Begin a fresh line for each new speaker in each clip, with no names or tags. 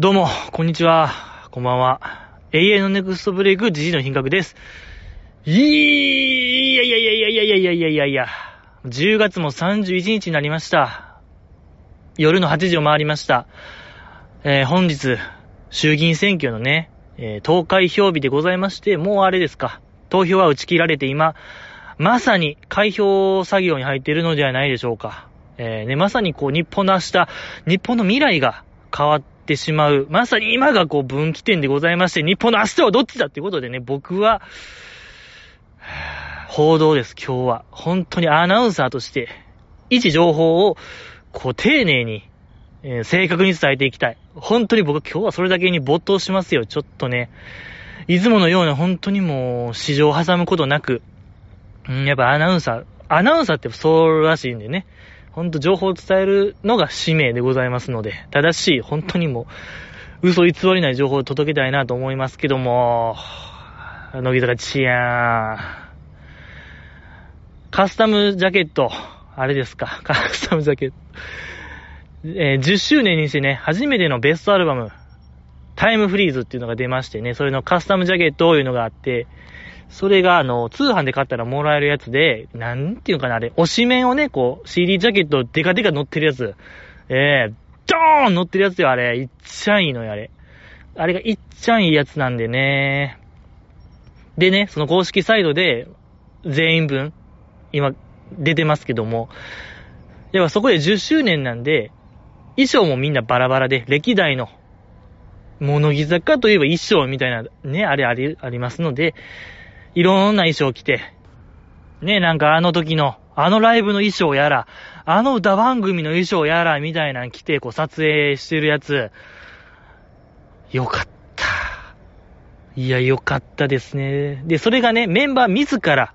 どうも、こんにちは。こんばんは。永遠のネクストブレイク、ジジの品格です。いやいやいやいやいやいやいやいやいやいや。10月も31日になりました。夜の8時を回りました。えー本日、衆議院選挙のね、えー投開票日でございまして、もうあれですか。投票は打ち切られて今、まさに開票作業に入っているのではないでしょうか。えーね、まさにこう日本の明日、日本の未来が変わってしまう。まさに今がこう分岐点でございまして、日本の明日はどっちだっていうことでね、僕は、報道です、今日は。本当にアナウンサーとして、一情報を、こう丁寧に、えー正確に伝えていきたい。本当に僕は今日はそれだけに没頭しますよ。ちょっとね、いつものような本当にもう、市場を挟むことなく、うん、やっぱアナウンサー、アナウンサーってそうらしいんでね。ほんと情報を伝えるのが使命でございますので、正しい、本当にもう、嘘偽りない情報を届けたいなと思いますけども、乃木坂チヤーン。カスタムジャケット、あれですか、カスタムジャケット。えー10周年にしてね、初めてのベストアルバム、タイムフリーズっていうのが出ましてね、それのカスタムジャケットというのがあって、それが、あの、通販で買ったらもらえるやつで、なんていうかな、あれ、推し面をね、こう、CD ジャケットデカデカ乗ってるやつ。えー、ドーン乗ってるやつよ、あれ。いっちゃんいいのよ、あれ。あれがいっちゃんいいやつなんでね。でね、その公式サイトで、全員分、今、出てますけども、やっぱそこで10周年なんで、衣装もみんなバラバラで、歴代の、物木坂といえば衣装みたいな、ね、あれあり、ありますので、いろんな衣装着て、ね、なんかあの時の、あのライブの衣装やら、あの歌番組の衣装やら、みたいなの着て、こう撮影してるやつ、よかった。いや、よかったですね。で、それがね、メンバー自ら、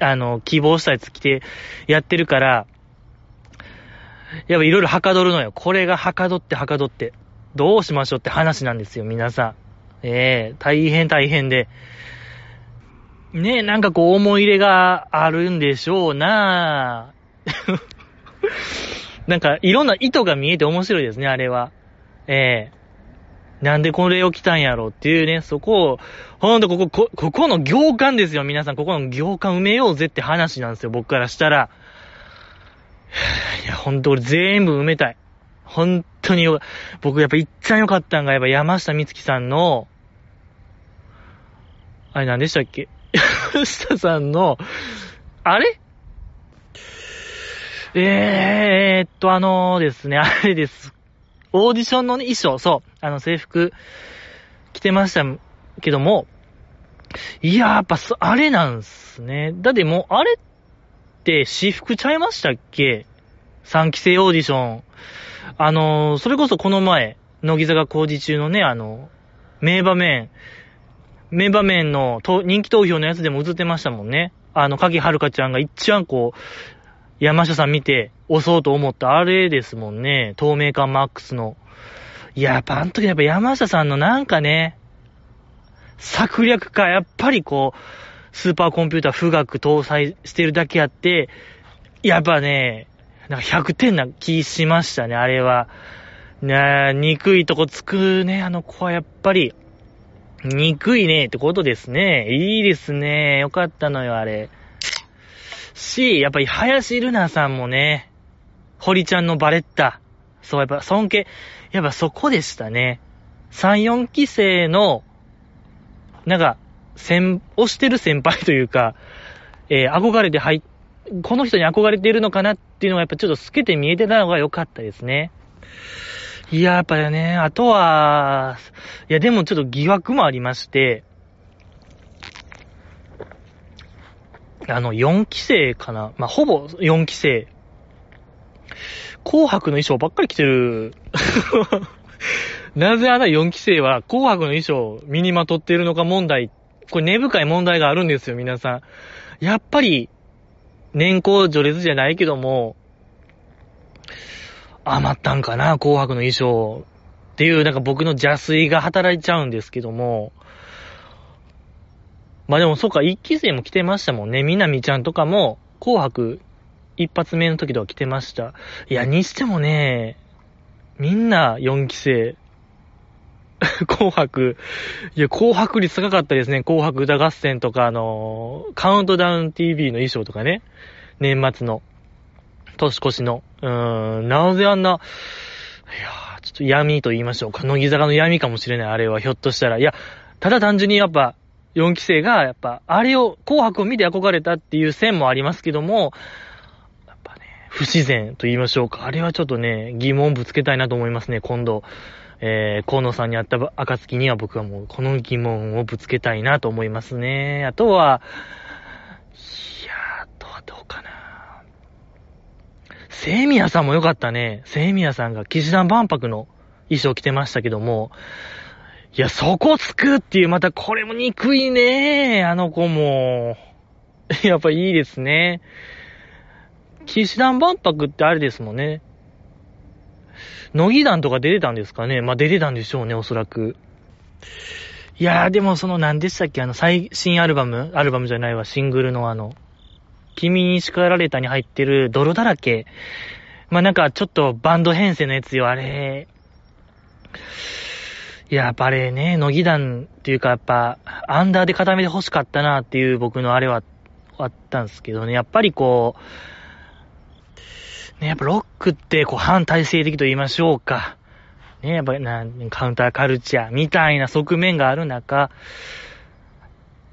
あの、希望したやつ着てやってるから、やっぱいろいろはかどるのよ。これがはかどってはかどって、どうしましょうって話なんですよ、皆さん。ええ大変大変で。ねえ、なんかこう思い入れがあるんでしょうな なんかいろんな意図が見えて面白いですね、あれは。ええなんでこれを来たんやろうっていうね、そこを、ほんとここ、こ、ここの行間ですよ、皆さん。ここの行間埋めようぜって話なんですよ、僕からしたら。いや、ほんと俺全部埋めたい。本当によ、僕やっぱいっちゃん良かったんが、やっぱ山下美月さんの、あれ何でしたっけ？山下さんの、あれ？えーっと、あのですね、あれです。オーディションのね、衣装、そう、あの制服着てましたけども、いや、やっぱ、あれなんすね。だってもう、あれって私服ちゃいましたっけ ?3 期生オーディション。あのそれこそこの前、乃木坂工事中のね、あの、名場面、名場面の人気投票のやつでも映ってましたもんね。あの、柿遥香ちゃんが一番こう、山下さん見て押そうと思ったあれですもんね。透明感マックスの。いや、やっぱあの時やっぱ山下さんのなんかね、策略か、やっぱりこう、スーパーコンピューター富岳搭載してるだけあって、やっぱね、なんか100点な気しましたね、あれは。ねえ、憎いとこつくね、あの子はやっぱり。憎いねってことですね。いいですね。よかったのよ、あれ。し、やっぱり林ルナさんもね、堀ちゃんのバレッタ。そう、やっぱ尊敬。やっぱそこでしたね。3、4期生の、なんか、先、推してる先輩というか、えー憧れて入っ、この人に憧れているのかなっていうのがやっぱちょっと透けて見えてたのが良かったですね。いや、やっぱりね、あとは、いや、でもちょっと疑惑もありまして、あの、4期生かなまあ、ほぼ4期生。紅白の衣装ばっかり着てる。なぜあの4期生は紅白の衣装を身にまとっているのか問題。これ根深い問題があるんですよ、皆さん。やっぱり、年功序列じゃないけども、余ったんかな、紅白の衣装。っていう、なんか僕の邪推が働いちゃうんですけども。まあでもそうか、一期生も来てましたもんね。みなみちゃんとかも、紅白一発目の時とか来てました。いや、にしてもね、みんな4期生。紅白。いや、紅白率高かったですね。紅白歌合戦とか、あのカウントダウン TV の衣装とかね。年末の。年越しの。うーん、なぜあんな、いやー、ちょっと闇と言いましょうか。乃木坂の闇かもしれない、あれは。ひょっとしたら。いや、ただ単純にやっぱ、4期生が、やっぱ、あれを、紅白を見て憧れたっていう線もありますけども、やっぱね、不自然と言いましょうか。あれはちょっとね、疑問ぶつけたいなと思いますね、今度。えー、河野さんに会った暁には僕はもうこの疑問をぶつけたいなと思いますね。あとは、いやーあとはどうかな。セイミヤさんもよかったね。セイミヤさんが騎士団万博の衣装着てましたけども、いや、そこつくっていう、またこれも憎いね。あの子も。やっぱいいですね。騎士団万博ってあれですもんね。乃木団とか出てたんですかねまあ、出てたんでしょうね、おそらく。いやー、でもその何でしたっけあの、最新アルバム？アルバムじゃないわ、シングルのあの、君に叱られたに入ってる泥だらけ。まあ、なんかちょっとバンド編成のやつよ、あれ。いや、やっぱあれね、乃木団っていうかやっぱ、アンダーで固めて欲しかったなっていう僕のあれはあったんですけどね、やっぱりこう、ね、やっぱロックってこう反体制的と言いましょうか。ね、やっぱなカウンターカルチャーみたいな側面がある中、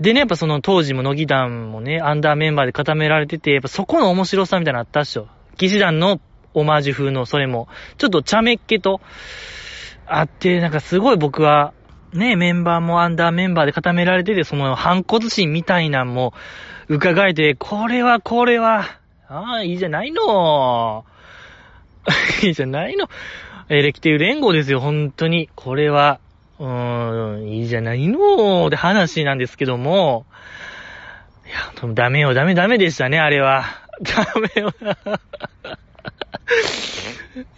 でね、やっぱその当時も乃木団もね、アンダーメンバーで固められてて、やっぱそこの面白さみたいなのあったっしょ。騎士団のオマージュ風の、それも、ちょっと茶目っ気と、あって、なんかすごい僕は、ね、メンバーもアンダーメンバーで固められてて、その反骨心みたいなんも伺えて、これはこれは、ああ、いいじゃないの。いいじゃないの。エレキテル連合ですよ、本当に。これは、うーん、いいじゃないので話なんですけども、いや、ダメよ、ダメダメでしたね、あれは。ダメよ。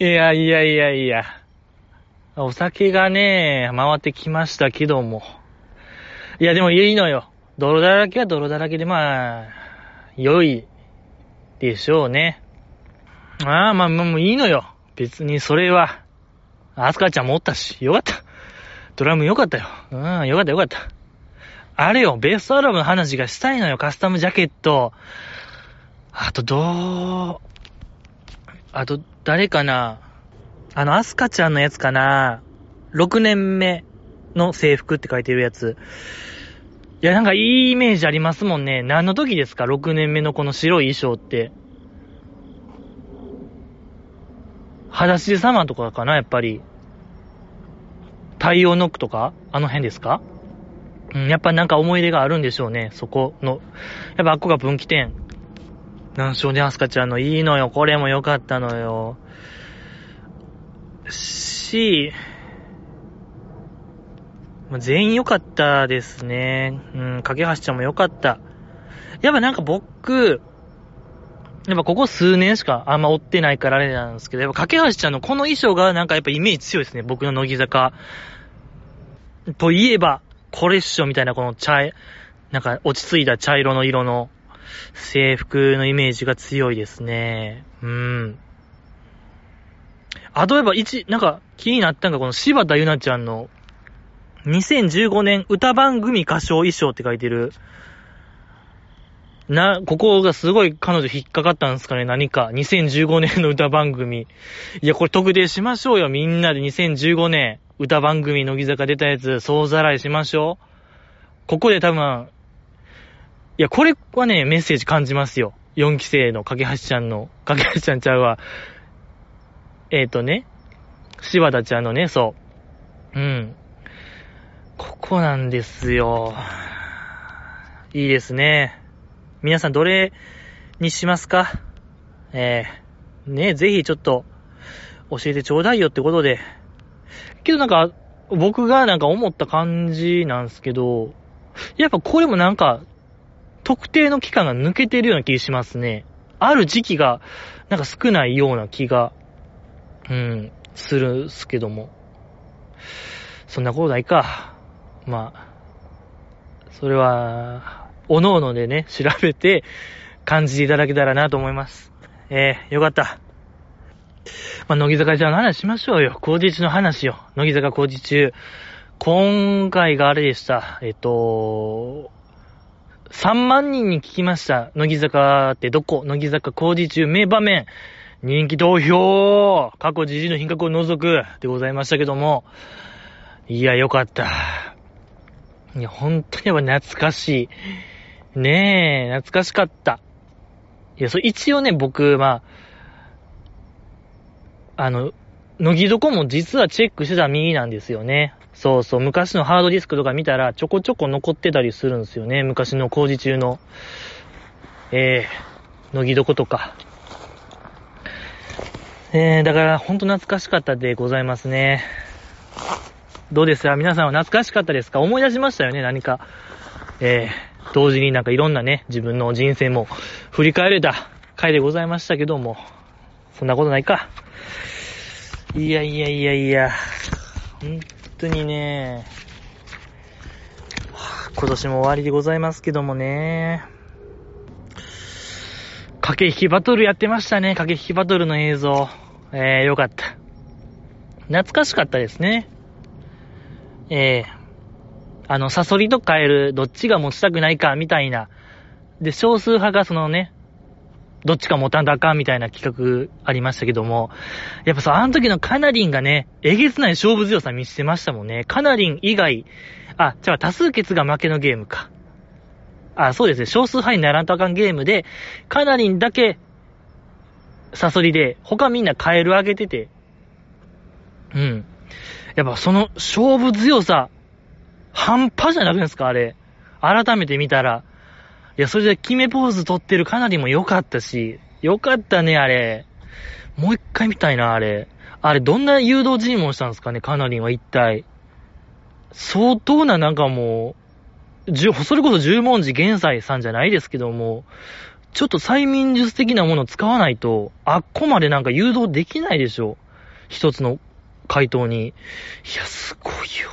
いやいやいやいや。お酒がね、回ってきましたけども。いや、でもいいのよ。泥だらけは泥だらけで、まあ、良いでしょうね。ああ、まあ、もういいのよ。別にそれは、アスカちゃんもおったし、よかった。ドラムよかったよ。うん、よかったよかった。あれよ、ベーストアルバムの話がしたいのよ。カスタムジャケット。あと、どう、あと、誰かなあの、アスカちゃんのやつかな ?6 年目の制服って書いてるやつ。いや、なんかいいイメージありますもんね。何の時ですか ?6 年目のこの白い衣装って。裸足様とかかなやっぱり。太陽ノックとかあの辺ですか？うん、やっぱなんか思い出があるんでしょうね。そこの。やっぱあっこが分岐点。南少でアスカちゃんのいいのよ。これも良かったのよ。し、全員良かったですね。うん、架橋ちゃんも良かった。やっぱなんか僕、やっぱここ数年しかあんま追ってないからあれなんですけど、やっぱ架橋ちゃんのこの衣装がなんかやっぱイメージ強いですね。僕の乃木坂。といえば、これっしょみたいなこの茶、なんか落ち着いた茶色の色の制服のイメージが強いですね。うん。あとやっぱ一、なんか気になったんがこの柴田ゆなちゃんの2015年歌番組歌唱衣装って書いてる。な、ここがすごい彼女引っかかったんですかね何か。2015年の歌番組。いや、これ特定しましょうよ。みんなで2015年歌番組乃木坂出たやつ、総ざらいしましょう。ここで多分、いや、これはね、メッセージ感じますよ。4期生の架橋ちゃんの、架橋ちゃんちゃうわ。えっ、ー、とね、柴田ちゃんのね、そう。うん。ここなんですよ。いいですね。皆さんどれにしますか？えー、ね、ぜひちょっと教えてちょうだいよってことで。けどなんか、僕がなんか思った感じなんですけど、やっぱこれもなんか、特定の期間が抜けてるような気しますね。ある時期が、なんか少ないような気がうん、するっすけども。そんなことないか。まあ、それは、おのおのでね、調べて感じていただけたらなと思います。えー、よかった。まあ、乃木坂ちゃんの話しましょうよ。工事中の話よ。乃木坂工事中。今回があれでした。えっと、3万人に聞きました。乃木坂ってどこ？乃木坂工事中名場面。人気投票過去時事の品格を除くでございましたけども。いや、よかった。いや、本当にやっぱ懐かしい。ねえ、懐かしかった。いや、そう、一応ね、僕、まあ、あの、乃木床も実はチェックしてた右なんですよね。そうそう、昔のハードディスクとか見たらちょこちょこ残ってたりするんですよね。昔の工事中の、えー、乃木床とか。えー、だからほんと懐かしかったでございますね。どうです？か皆さんは懐かしかったですか？思い出しましたよね？何か。えー、同時になんかいろんなね、自分の人生も振り返れた回でございましたけども、そんなことないか。いやいやいやいや、本当にね、今年も終わりでございますけどもね、駆け引きバトルやってましたね、駆け引きバトルの映像。えー、よかった。懐かしかったですね。えー、あの、サソリとカエル、どっちが持ちたくないか、みたいな。で、少数派がそのね、どっちか持たんとあかみたいな企画ありましたけども、やっぱさ、あの時のカナリンがね、えげつない勝負強さ見せてましたもんね。カナリン以外、あ、じゃあ多数決が負けのゲームか。あ、そうですね。少数派にならんとあかんゲームで、カナリンだけ、サソリで、他みんなカエル上げてて、うん。やっぱその勝負強さ、半端じゃなくないですか、あれ。改めて見たら。いや、それで決めポーズ取ってるかなりも良かったし、良かったね、あれ。もう一回見たいな、あれ。あれ、どんな誘導尋問したんですかね、カナリンは一体。相当な、なんかもう、じゅ、それこそ十文字玄斎さんじゃないですけども、ちょっと催眠術的なものを使わないと、あっこまでなんか誘導できないでしょ。一つの回答に。いや、すごいよ。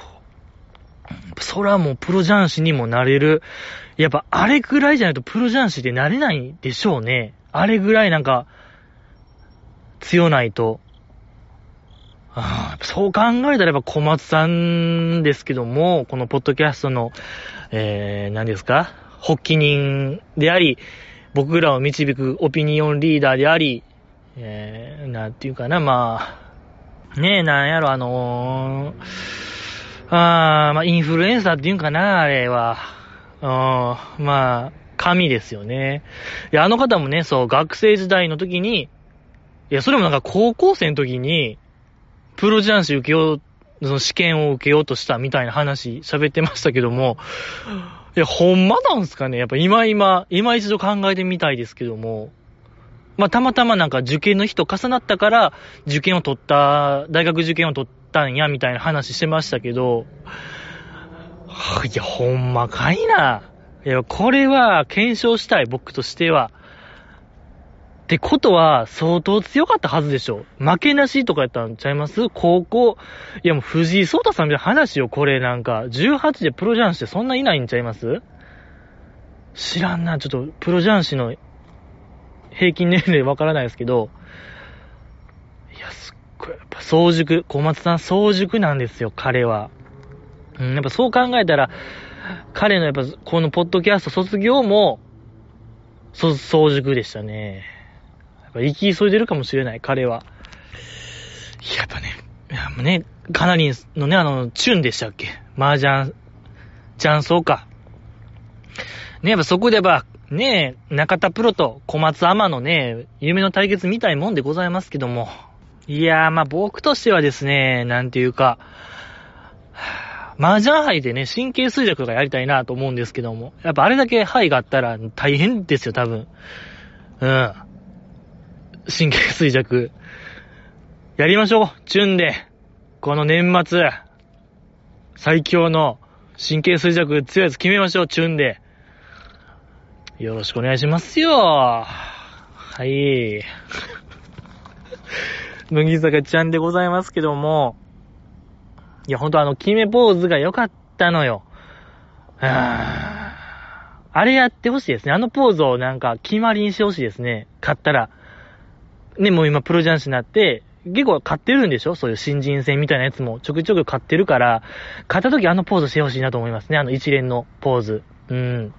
そらもうプロ雀士にもなれる。やっぱあれぐらいじゃないとプロ雀士でなれないでしょうね。あれぐらいなんか、強ないと。あそう考えたらやっぱ小松さんですけども、このポッドキャストの、えー、何ですか？発起人であり、僕らを導くオピニオンリーダーであり、えー、なんていうかな、まあ、ねえ、なんやろ、あのーあー、まあ、インフルエンサーって言うんかな、あれは。うん、まあ、神ですよね。いや、あの方もね、そう、学生時代の時に、いや、それもなんか高校生の時に、プロ雀士受けよう、その試験を受けようとしたみたいな話喋ってましたけども、いや、ほんまなんすかねやっぱ今今、今一度考えてみたいですけども、まあ、たまたまなんか受験の日と重なったから、受験を取った、大学受験を取ったんや、みたいな話してましたけど、いや、ほんまかいな。いや、これは検証したい、僕としては。ってことは、相当強かったはずでしょ。負けなしとかやったんちゃいます？高校。いやもう藤井聡太さんみたいな話よ、これなんか。18でプロ雀士ってそんないないんちゃいます？知らんな、ちょっと、プロ雀士の平均年齢わからないですけど、いや、すっごい、やっぱ早熟、小松さん早熟なんですよ、彼は。うん、やっぱそう考えたら、彼のやっぱこのポッドキャスト卒業も、そ、早熟でしたね。やっぱ生き急いでるかもしれない、彼は。やっぱね、いやもうね、かなりのね、あの、チュンでしたっけ？麻雀、雀荘か。ね、やっぱそこでやっぱ、ね、中田プロと小松天のね、夢の対決みたいもんでございますけども。いやー、まあ僕としてはですね、なんていうか、麻雀杯でね、神経衰弱がやりたいなと思うんですけども。やっぱあれだけ杯があったら大変ですよ、多分。うん。神経衰弱。やりましょう、チュンで。この年末、最強の神経衰弱強いやつ決めましょう、チュンで。よろしくお願いしますよ。はい。麦坂ちゃんでございますけども、いや、ほんとあの、決めポーズが良かったのよ。ああれやってほしいですね。あのポーズをなんか決まりにしてほしいですね。勝ったら。ね、もう今プロ雀士になって、結構買ってるんでしょ？そういう新人戦みたいなやつもちょくちょく買ってるから、買った時あのポーズしてほしいなと思いますね。あの一連のポーズ。うん。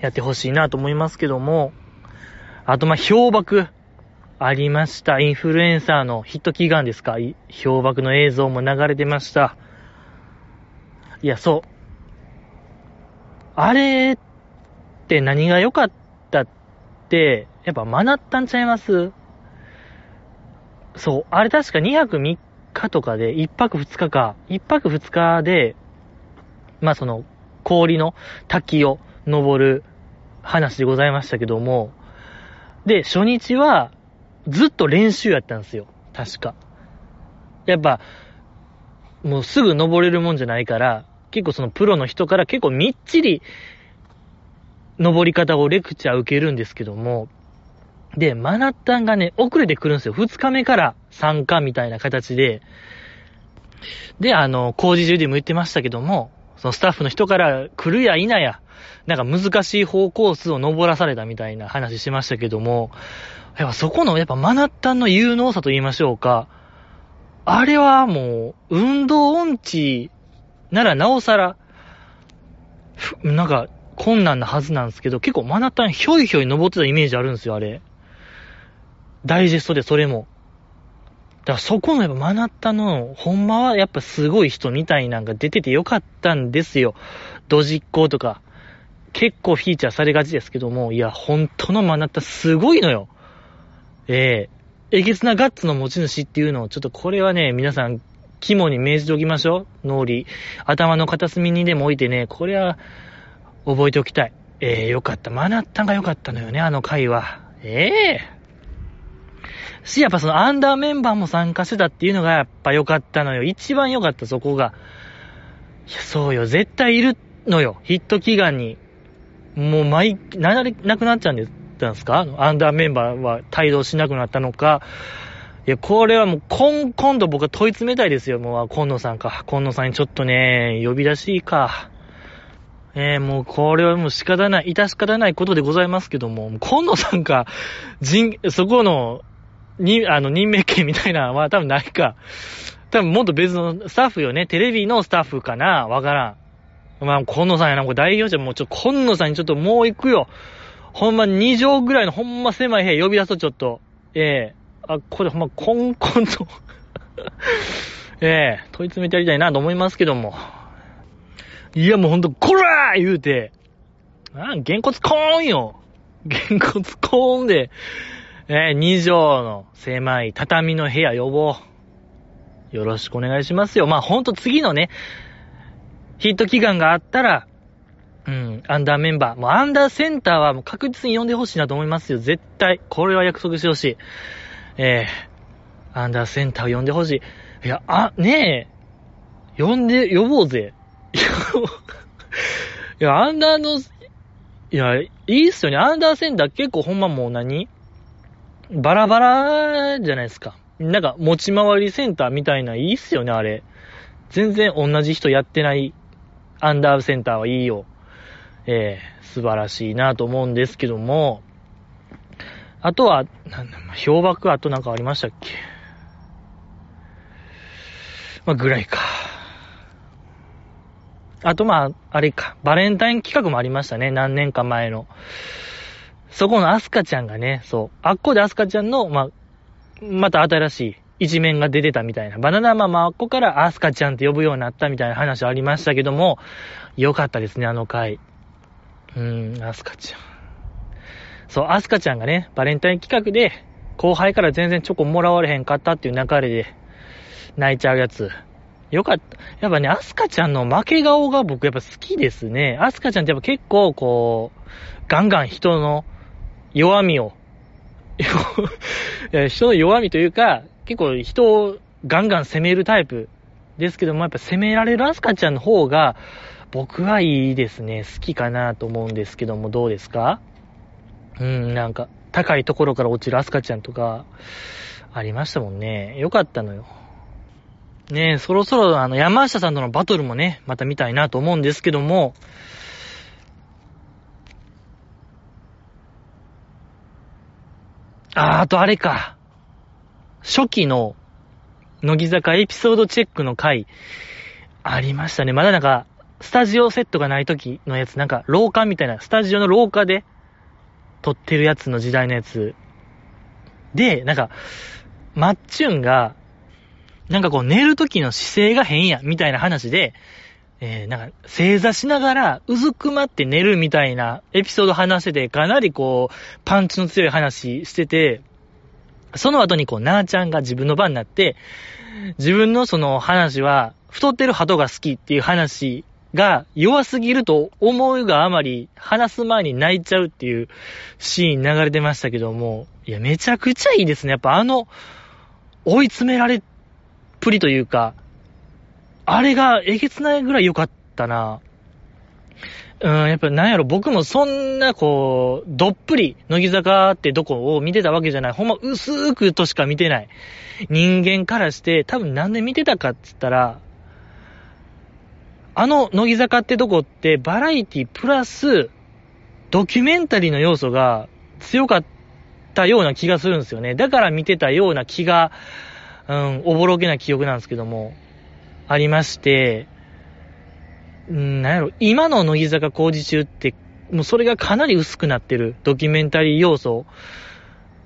やってほしいなと思いますけども。あと、ま、氷瀑。ありました。インフルエンサーのヒット祈願ですか？氷瀑の映像も流れてました。いや、そう。あれって何が良かったって、やっぱ学ったんちゃいます？そう。あれ確か2泊3日とかで、1泊2日か、1泊2日で、まあその、氷の滝を登る話でございましたけども、で、初日は、ずっと練習やったんですよ。確か。やっぱ、もうすぐ登れるもんじゃないから、結構そのプロの人から結構みっちり、登り方をレクチャー受けるんですけども、で、マナッタンがね、遅れてくるんですよ。二日目から参加みたいな形で。で、あの、工事中でも言ってましたけども、そのスタッフの人から来るや否や、なんか難しい方向数を登らされたみたいな話しましたけども、やっぱそこのやっぱマナッタンの有能さと言いましょうか。あれはもう、運動音痴ならなおさら、なんか困難なはずなんですけど、結構マナッタンひょいひょい登ってたイメージあるんですよ、あれ。ダイジェストでそれも。だからそこのやっぱマナッタの、ほんまはやっぱすごい人みたいなんが出ててよかったんですよ。ドジっ子とか。結構フィーチャーされがちですけども、いや、本当のマナッタすごいのよ。えー、えげつなガッツの持ち主っていうのを、ちょっとこれはね、皆さん、肝に銘じておきましょう。脳裏。頭の片隅にでも置いてね、これは、覚えておきたい。ええー、よかった。マナッタンがよかったのよね、あの回は。ええー。し、やっぱそのアンダーメンバーも参加してたっていうのがやっぱ良かったのよ。一番良かった、そこが。いや、そうよ。絶対いるのよ。ヒット祈願に。もう毎、なれ、なくなっちゃうんです。たんですか？アンダーメンバーは帯同しなくなったのか？いや、これはもう、今、今度僕は問い詰めたいですよ。もう、今野さんか。今野さんにちょっとね、呼び出しいか。えー、もう、これはもう仕方ない、致し方ないことでございますけども、今野さんか、人、そこの、に、あの、任命権みたいなのは多分ないか。多分もっと別のスタッフよね。テレビのスタッフかな？わからん。まあ、今野さんやな、これ代表者もうちょっと、今野さんにちょっともう行くよ。ほんま2畳ぐらいのほんま狭い部屋呼び出すとちょっと、ええー、あ、これほんまコンコンと ええー、問い詰めてやりたいなと思いますけども。いやもうほんと、こらー言うて、あ、げんこつコーンよ。げんこつコーンで、えー、2畳の狭い畳の部屋呼ぼう。よろしくお願いしますよ。まあほんと次のね、ヒット祈願があったら、うん、アンダーメンバー。もうアンダーセンターはもう確実に呼んでほしいなと思いますよ。絶対。これは約束してほしい。えー、アンダーセンターを呼んでほしい。いや、あ、ねえ、呼んで、呼ぼうぜ。いや、アンダーの、いや、いいっすよね。アンダーセンター結構ほんまもう何？バラバラじゃないですか。なんか持ち回りセンターみたいないいっすよね、あれ。全然同じ人やってないアンダーセンターはいいよ。えー、素晴らしいなと思うんですけども、あとは、なんだ、まあ、氷瀑あとなんかありましたっけ？まあ、ぐらいか。あとまあ、あれか、バレンタイン企画もありましたね、何年か前の。そこのアスカちゃんがね、そう、あっこでアスカちゃんの、まあ、また新しい一面が出てたみたいな。バナナママあっこからアスカちゃんって呼ぶようになったみたいな話ありましたけども、よかったですね、あの回。うん、アスカちゃん。そう、アスカちゃんがね、バレンタイン企画で、後輩から全然チョコもらわれへんかったっていう流れで、泣いちゃうやつ。よかった。やっぱね、アスカちゃんの負け顔が僕やっぱ好きですね。アスカちゃんってやっぱ結構こう、ガンガン人の弱みを、人の弱みというか、結構人をガンガン攻めるタイプですけども、やっぱ攻められるアスカちゃんの方が、僕はいいですね。好きかなと思うんですけども、どうですか？うん、なんか、高いところから落ちるアスカちゃんとか、ありましたもんね。よかったのよ。ねえ、そろそろあの、山下さんとのバトルもね、また見たいなと思うんですけども、あー、あとあれか。初期の乃木坂エピソードチェックの回、ありましたね。まだなんか、スタジオセットがない時のやつ、なんか廊下みたいな、スタジオの廊下で撮ってるやつの時代のやつ。で、なんか、マッチュンが、なんかこう寝る時の姿勢が変や、みたいな話で、えー、なんか、正座しながら、うずくまって寝るみたいなエピソード話してて、かなりこう、パンチの強い話してて、その後にこう、なーちゃんが自分の番になって、自分のその話は、太ってる鳩が好きっていう話が弱すぎると思うがあまり話す前に泣いちゃうっていうシーン流れてましたけども、いや、めちゃくちゃいいですね。やっぱあの、追い詰められっぷりというか、あれがえげつないぐらい良かったな。うん、やっぱなんやろ、僕もそんなこう、どっぷり、乃木坂ってどこを見てたわけじゃない。ほんま薄くとしか見てない。人間からして、多分なんで見てたかって言ったら、あの、乃木坂ってとこって、バラエティプラス、ドキュメンタリーの要素が強かったような気がするんですよね。だから見てたような気が、うん、おぼろげな記憶なんですけども、ありまして、うん、なんやろ、今の乃木坂工事中って、もうそれがかなり薄くなってる、ドキュメンタリー要素。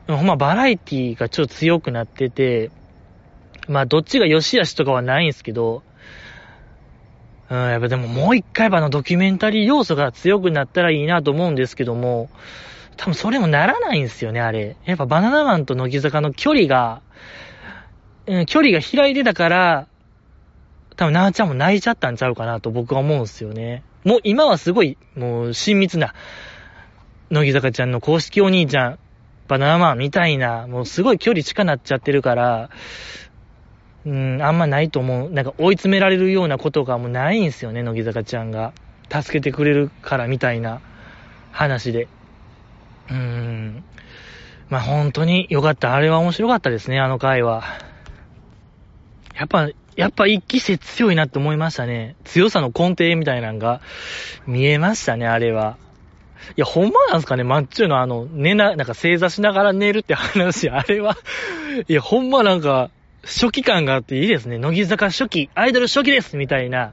ほんまバラエティがちょっと強くなってて、まあどっちが良し悪しとかはないんですけど、うん、やっぱでももう一回あのドキュメンタリー要素が強くなったらいいなと思うんですけども、多分それもならないんですよね、あれ。やっぱバナナマンと乃木坂の距離が、うん、距離が開いてたから、多分なーちゃんも泣いちゃったんちゃうかなと僕は思うんですよね。もう今はすごい、もう親密な、乃木坂ちゃんの公式お兄ちゃん、バナナマンみたいな、もうすごい距離近なっちゃってるから、うん、あんまないと思う。なんか追い詰められるようなことがもうないんすよね、乃木坂ちゃんが。助けてくれるからみたいな話で。うーん。まあ本当に良かった。あれは面白かったですね、あの回は。やっぱ、やっぱ一期生強いなって思いましたね。強さの根底みたいなのが見えましたね、あれは。いや、ほんまなんすかね、マッチュのあの、寝な、なんか正座しながら寝るって話、あれはいや、ほんまなんか、初期感があっていいですね。乃木坂初期、アイドル初期ですみたいな、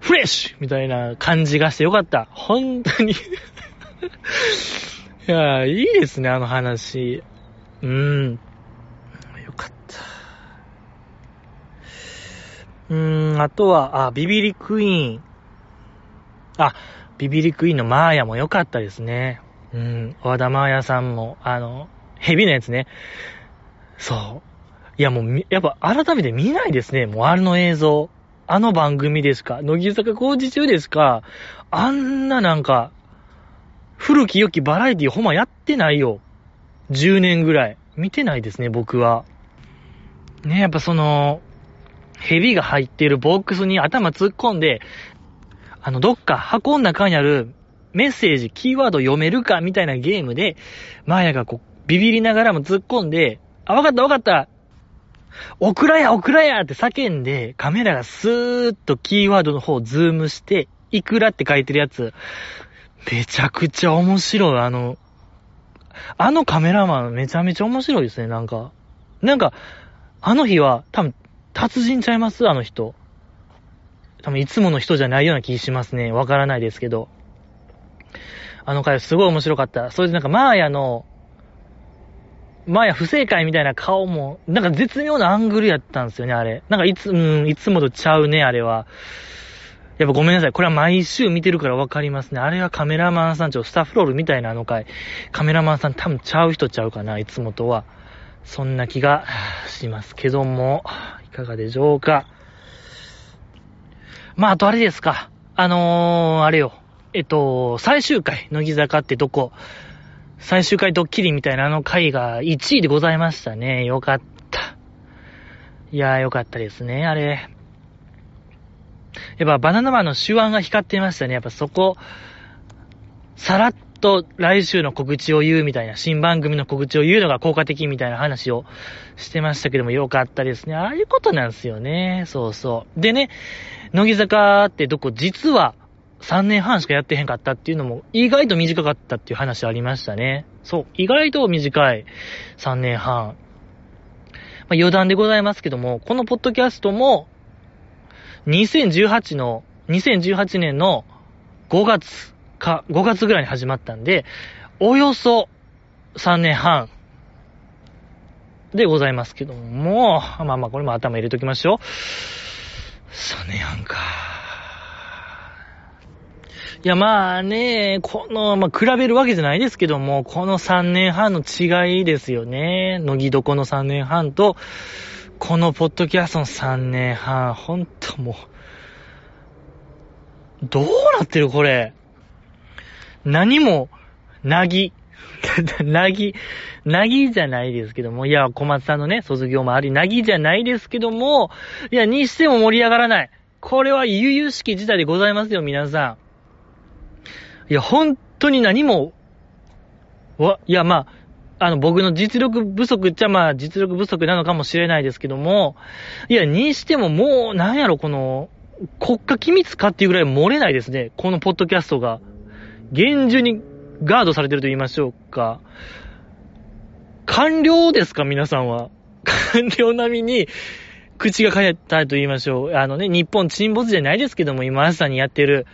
フレッシュみたいな感じがしてよかった。本当に いや、いいですね、あの話。うーん。よかった。うーん、あとは、あ、ビビリクイーン。あ、ビビリクイーンのマーヤも良かったですね。うん、和田マーヤさんも、あの、ヘビのやつね。そう。いやもう、やっぱ改めて見ないですね。もうあの映像。あの番組ですか。乃木坂工事中ですか。あんななんか、古き良きバラエティほんまやってないよ。10年ぐらい。見てないですね、僕は。ね、やっぱその、蛇が入ってるボックスに頭突っ込んで、あの、どっか箱の中にあるメッセージ、キーワード読めるかみたいなゲームで、マーヤがこう、ビビりながらも突っ込んで、あ、わかったわかった。オクラやオクラやって叫んで、カメラがスーッとキーワードの方をズームして、イクラって書いてるやつ、めちゃくちゃ面白い。あの、あのカメラマンめちゃめちゃ面白いですね、なんか。なんか、あの日は多分、達人ちゃいます？あの人。多分いつもの人じゃないような気しますね。わからないですけど。あの回すごい面白かった。それでなんかマーヤのまあや不正解みたいな顔も、なんか絶妙なアングルやったんですよね、あれ。なんかいつ、うん、いつもとちゃうね、あれは。やっぱごめんなさい。これは毎週見てるからわかりますね。あれはカメラマンさん、ちょ、スタッフロールみたいなあの回。カメラマンさん多分ちゃう人ちゃうかな、いつもとは。そんな気がしますけども、いかがでしょうか。まあ、あとあれですか。あのー、あれよ。えっと、最終回、乃木坂ってどこ最終回ドッキリみたいなあの回が1位でございましたね。よかった。いやーよかったですね、あれ。やっぱバナナマンの手腕が光ってましたね。やっぱそこ、さらっと来週の告知を言うみたいな、新番組の告知を言うのが効果的みたいな話をしてましたけども、よかったですね。ああいうことなんですよね。そうそう。でね、乃木坂ってどこ、実は、3年半しかやってへんかったっていうのも意外と短かったっていう話ありましたね。そう、意外と短い3年半。まあ、余談でございますけども、このポッドキャストも、2018の、2018年の5月か、5月ぐらいに始まったんで、およそ3年半でございますけども、まあまあこれも頭入れときましょう。3年半か。いやまあね、この、まあ比べるわけじゃないですけども、この3年半の違いですよね。乃木床の3年半と、このポッドキャストの3年半、ほんともう、どうなってるこれ。何も、なぎ。なぎ、なぎじゃないですけども、いや、小松さんのね、卒業もあり、なぎじゃないですけども、いや、にしても盛り上がらない。これは悠々しき事態でございますよ、皆さん。いや、本当に何も、わ、いや、まあ、あの、僕の実力不足っちゃ、まあ、実力不足なのかもしれないですけども、いや、にしてももう、なんやろ、この、国家機密かっていうぐらい漏れないですね、このポッドキャストが。厳重にガードされてると言いましょうか。官僚ですか皆さんは。官僚並みに、口が変えたと言いましょう。あのね、日本沈没じゃないですけども、今朝にやってる、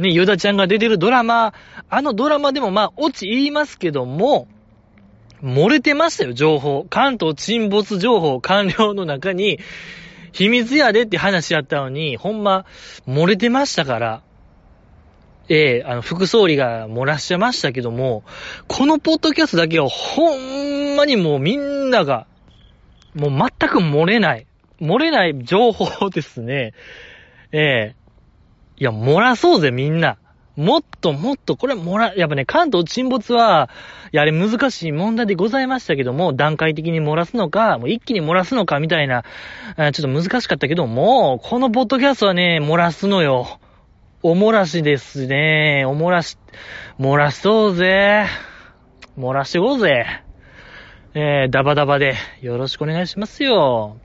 ね、ヨダちゃんが出てるドラマ、あのドラマでもまあ、オチ言いますけども、漏れてましたよ、情報。関東沈没情報、官僚の中に、秘密やでって話やったのに、ほんま、漏れてましたから。ええあの、副総理が漏らしてましたけども、このポッドキャストだけはほんまにもうみんなが、もう全く漏れない、漏れない情報ですね。ええいや、漏らそうぜ、みんな。もっともっと、これ漏ら、やっぱね、関東沈没は、いや、あれ難しい問題でございましたけども、段階的に漏らすのか、もう一気に漏らすのか、みたいな、ちょっと難しかったけども、このポッドキャストはね、漏らすのよ。おもらしですね。おもらし、漏らしそうぜ。漏らしてこうぜ。えー、ダバダバでよろしくお願いしますよ。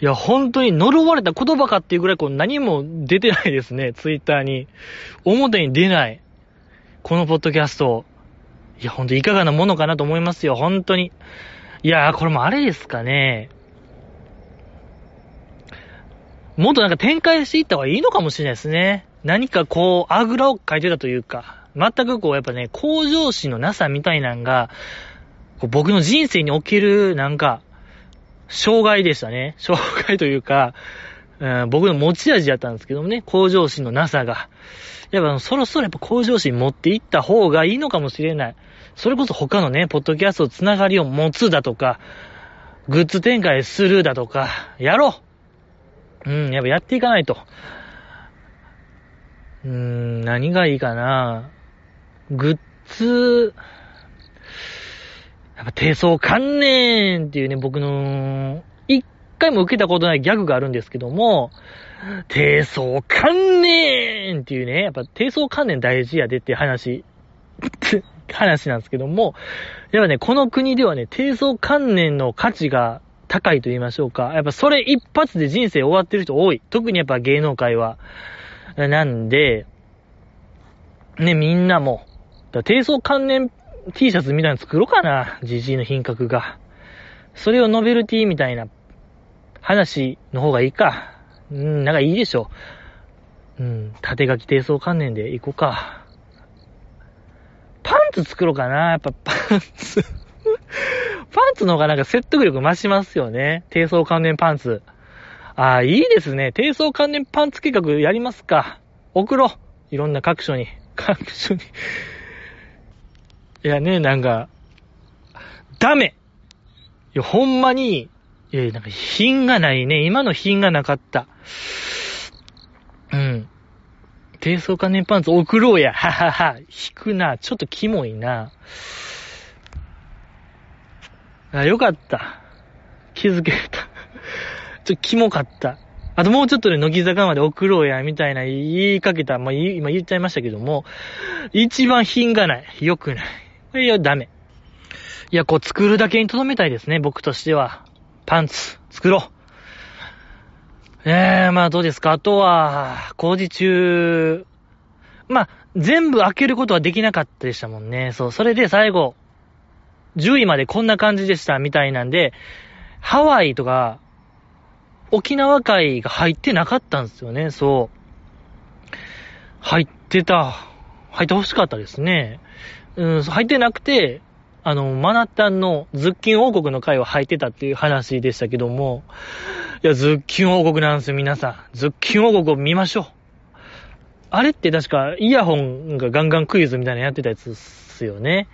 いや、本当に呪われた言葉かっていうぐらいこう何も出てないですね、ツイッターに。表に出ない。このポッドキャスト。いや、ほんといかがなものかなと思いますよ、本当に。いや、これもあれですかね。もっとなんか展開していった方がいいのかもしれないですね。何かこう、あぐらをかいてたというか、全くこう、やっぱね、向上心のなさみたいなんが、僕の人生における、なんか、障害でしたね。障害というか、うん、僕の持ち味だったんですけどもね、向上心のなさが。やっぱそろそろやっぱ向上心持っていった方がいいのかもしれない。それこそ他のね、ポッドキャストつながりを持つだとか、グッズ展開するだとか、やろううん、やっぱやっていかないと。うーん、何がいいかなグッズ、やっぱ低層観念っていうね、僕の、一回も受けたことないギャグがあるんですけども、低層観念っていうね、やっぱ低層観念大事やでって話、話なんですけども、やっぱね、この国ではね、低層観念の価値が高いと言いましょうか。やっぱそれ一発で人生終わってる人多い。特にやっぱ芸能界は。なんで、ね、みんなも、低層関連 T シャツみたいなの作ろうかな。ジジイの品格が。それをノベルティみたいな話の方がいいか。うん、なんかいいでしょ。うん、縦書き低層関連でいこうか。パンツ作ろうかな。やっぱパンツパンツの方がなんか説得力増しますよね。低層関連パンツ。ああ、いいですね。低層関連パンツ計画やりますか。送ろう。いろんな各所に。各所にいやね、なんか、ダメいや、ほんまに、いや、なんか品がないね。今の品がなかった。うん。低層関連パンツ送ろうや。ははは。引くな。ちょっとキモいな。あ、よかった。気づけた。ちょっとキモかった。あともうちょっとで乃木坂まで送ろうや、みたいな言いかけた。まあ、今言っちゃいましたけども、一番品がない。良くない。いや、ダメ。いや、こう作るだけに留めたいですね、僕としては。パンツ、作ろう。えー、まあどうですか？あとは、工事中、まあ、全部開けることはできなかったでしたもんね。そう、それで最後、10位までこんな感じでしたみたいなんで、ハワイとか、沖縄会が入ってなかったんですよね、そう。入ってた。入って欲しかったですね。うん、入ってなくて、あの、マナタンのズッキン王国の会は入ってたっていう話でしたけども、いや、ズッキン王国なんですよ、皆さん。ズッキン王国を見ましょう。あれって確か、イヤホンがガンガンクイズみたいなのやってたやつっすよね。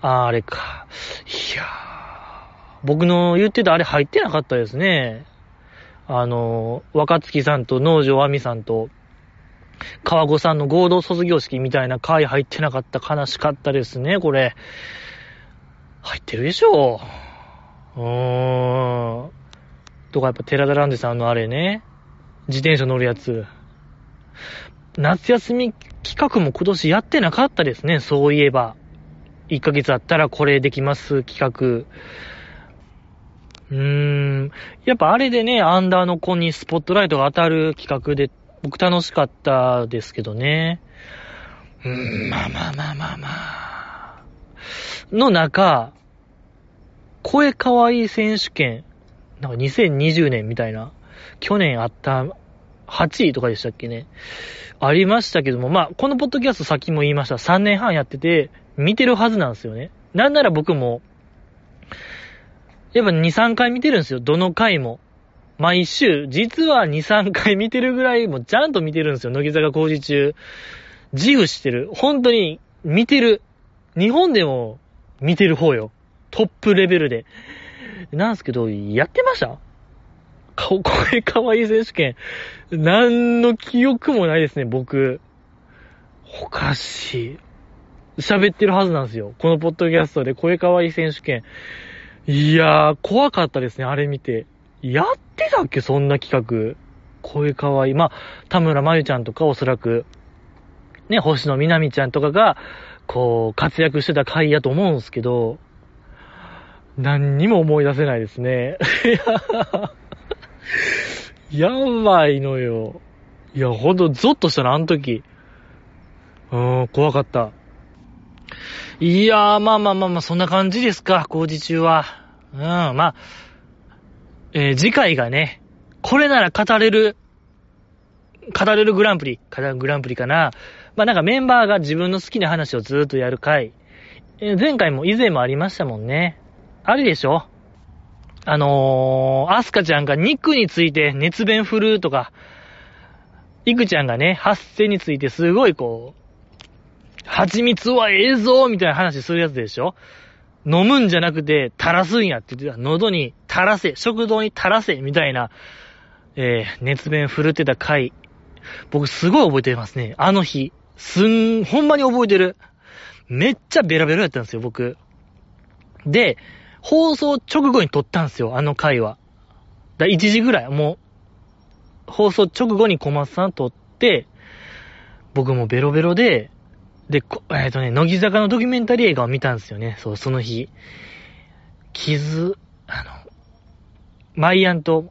ああれか。いやー、僕の言ってたあれ入ってなかったですね。あの、若月さんと農場亜美さんと、川子さんの合同卒業式みたいな回入ってなかった悲しかったですね、これ。入ってるでしょう。うーん。とかやっぱ寺田ランデさんのあれね。自転車乗るやつ。夏休み企画も今年やってなかったですね、そういえば。1ヶ月あったらこれできます企画。うーん。やっぱあれでね、アンダーの子にスポットライトが当たる企画で、僕楽しかったですけどね。うん、まあまあまあまあまあ。の中、声かわいい選手権、なんか2020年みたいな、去年あった8位とかでしたっけね。ありましたけども、まあ、このポッドキャストさっきも言いました。3年半やってて、見てるはずなんですよね。なんなら僕も、やっぱ2、3回見てるんですよ。どの回も。毎週、実は2、3回見てるぐらいもうちゃんと見てるんですよ。乃木坂工事中。自負してる。本当に見てる。日本でも見てる方よ。トップレベルで。なんすけど、やってました？顔、声かわいい選手権。何の記憶もないですね、僕。おかしい。喋ってるはずなんですよ。このポッドキャストで声かわいい選手権。いやー、怖かったですね、あれ見て。やってたっけ、そんな企画？声かわいい。まあ、田村まゆちゃんとかおそらく、ね、星野みなみちゃんとかが、こう、活躍してた回やと思うんすけど、何にも思い出せないですね。やばいのよ。いや、ほんと、ゾッとしたな、あの時。うーん、怖かった。いやー、まあまあまあまあ、そんな感じですか、工事中は。うん、まあ、えー、次回がね、これなら語れる、語れるグランプリ、語るグランプリかな。まあなんかメンバーが自分の好きな話をずっとやる回。えー、前回も以前もありましたもんね。あるでしょ？あのー、アスカちゃんが肉について熱弁振るとか、イクちゃんがね、発声についてすごいこう、蜂蜜は映像みたいな話するやつでしょ？飲むんじゃなくて、垂らすんやって言ってた。喉に垂らせ、食堂に垂らせ、みたいな、えー、熱弁振るってた回。僕すごい覚えてますね。あの日。すん、ほんまに覚えてる。めっちゃベラベラやったんですよ、僕。で、放送直後に撮ったんですよ、あの回は。だ、1時ぐらい。もう、放送直後に小松さん撮って、僕もベロベロで、で、えっ、ー、とね、乃木坂のドキュメンタリー映画を見たんですよね。そう、その日。傷、あの、マイアンと、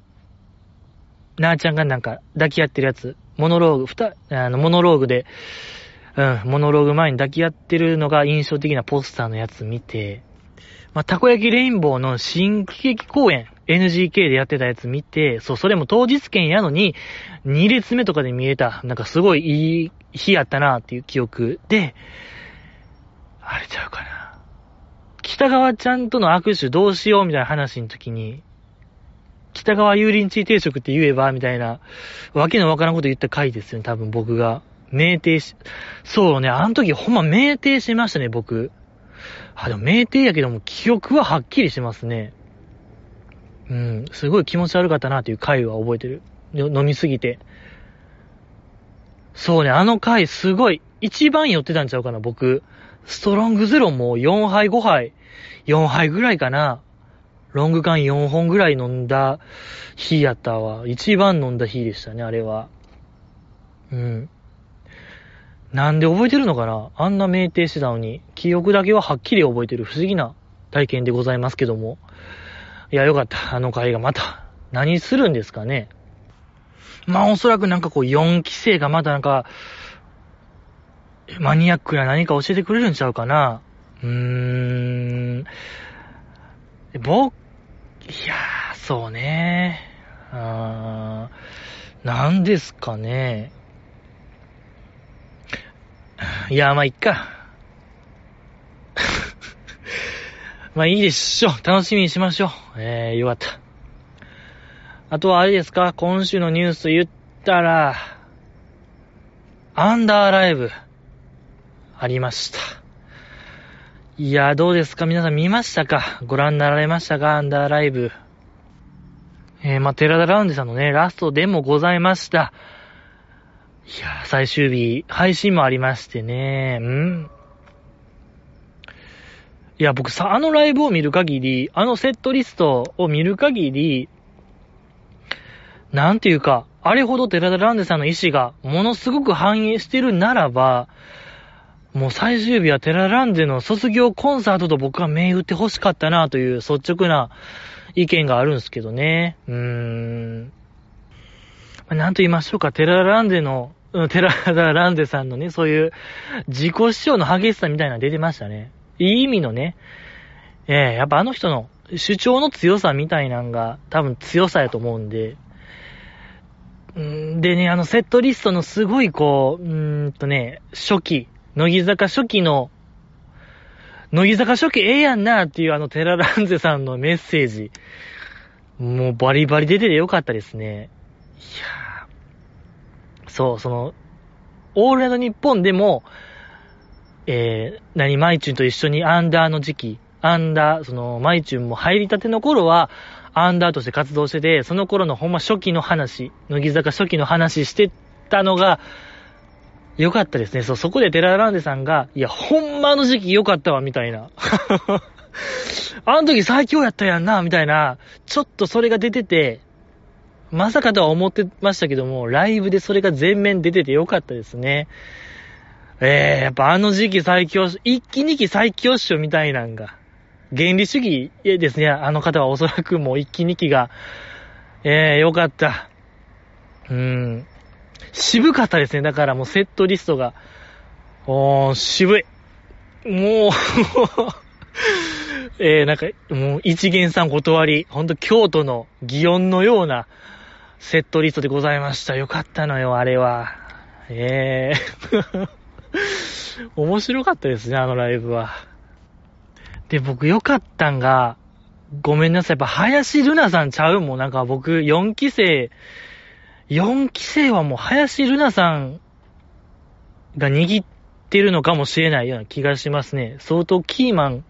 なーちゃんがなんか抱き合ってるやつ、モノローグ、ふた、あの、モノローグで、うん、モノローグ前に抱き合ってるのが印象的なポスターのやつ見て、まあ、たこ焼きレインボーの新喜劇公演、NGK でやってたやつ見て、そう、それも当日券やのに、2列目とかで見えた、なんかすごいいい日やったなっていう記憶で、あれちゃうかな。北川ちゃんとの握手どうしようみたいな話の時に、北川油淋鶏定食って言えばみたいな、わけのわからんこと言った回ですよね、多分僕が。酩酊し、そうね、あの時ほんま酩酊しましたね、僕。あ、でも酩酊やけども、記憶ははっきりしますね。うん、すごい気持ち悪かったなという回は覚えてる。飲みすぎて。そうね、あの回すごい、一番酔ってたんちゃうかな、僕。ストロングゼロも4杯5杯、4杯ぐらいかな。ロング缶4本ぐらい飲んだ日やったわ。一番飲んだ日でしたね、あれは。うん。なんで覚えてるのかな？あんな酩酊してたのに、記憶だけははっきり覚えてる不思議な体験でございますけども。いや、よかった。あの回がまた、何するんですかね？まあ、おそらくなんかこう、4期生がまたなんか、マニアックな何か教えてくれるんちゃうかな。うーん。僕、いやー、そうね。あー、なんですかね。いや、まあ、いっか。まあ、いいでしょう。楽しみにしましょう。えー、よかった。あとはあれですか？今週のニュース言ったら、アンダーライブ、ありました。いや、どうですか？皆さん見ましたか？ご覧になられましたか？アンダーライブ。えー、まあ、寺田ラウンジさんのね、ラストでもございました。いや、最終日、配信もありましてね、うんいや、僕さ、あのライブを見る限り、あのセットリストを見る限り、なんていうか、あれほど寺田ランデさんの意思がものすごく反映してるならば、もう最終日はテラランデの卒業コンサートと僕は銘打って欲しかったなという率直な意見があるんですけどね。うーん。なんと言いましょうか、テラランデの、テラランデさんのね、そういう自己主張の激しさみたいなの出てましたね。いい意味のね、ええー、やっぱあの人の主張の強さみたいなんが多分強さやと思うんで、んでね、あのセットリストのすごいこう、うーんとね、初期、乃木坂初期の、乃木坂初期ええやんなっていうあのテラランゼさんのメッセージ。もうバリバリ出ててよかったですね。いやーそう、その、オールナイトニッポンでも、えー、何、マイチュンと一緒にアンダーの時期、アンダー、その、マイチュンも入りたての頃は、アンダーとして活動してて、その頃のほんま初期の話、乃木坂初期の話してたのが、よかったですね。そう、そこでテラランデさんが、いや、ほんまの時期よかったわ、みたいな。あの時最強やったやんな、みたいな、ちょっとそれが出てて、まさかとは思ってましたけども、ライブでそれが全面出ててよかったですね。ええー、やっぱあの時期最強、一期二期最強っしょみたいなんが、原理主義ですね、あの方はおそらくもう一期二期が、ええー、よかった。うん。渋かったですね。だからもうセットリストが。おー、渋い。もう えー、なんか、もう一元さん断り、ほんと京都の祇園のようなセットリストでございました。よかったのよ、あれは。ええー 面白かったですね、あのライブは。で、僕よかったんが、ごめんなさい。やっぱ、林ルナさんちゃうもん。なんか僕、4期生4期生はもう林瑠奈さんが握ってるのかもしれないような気がしますね。相当キーマン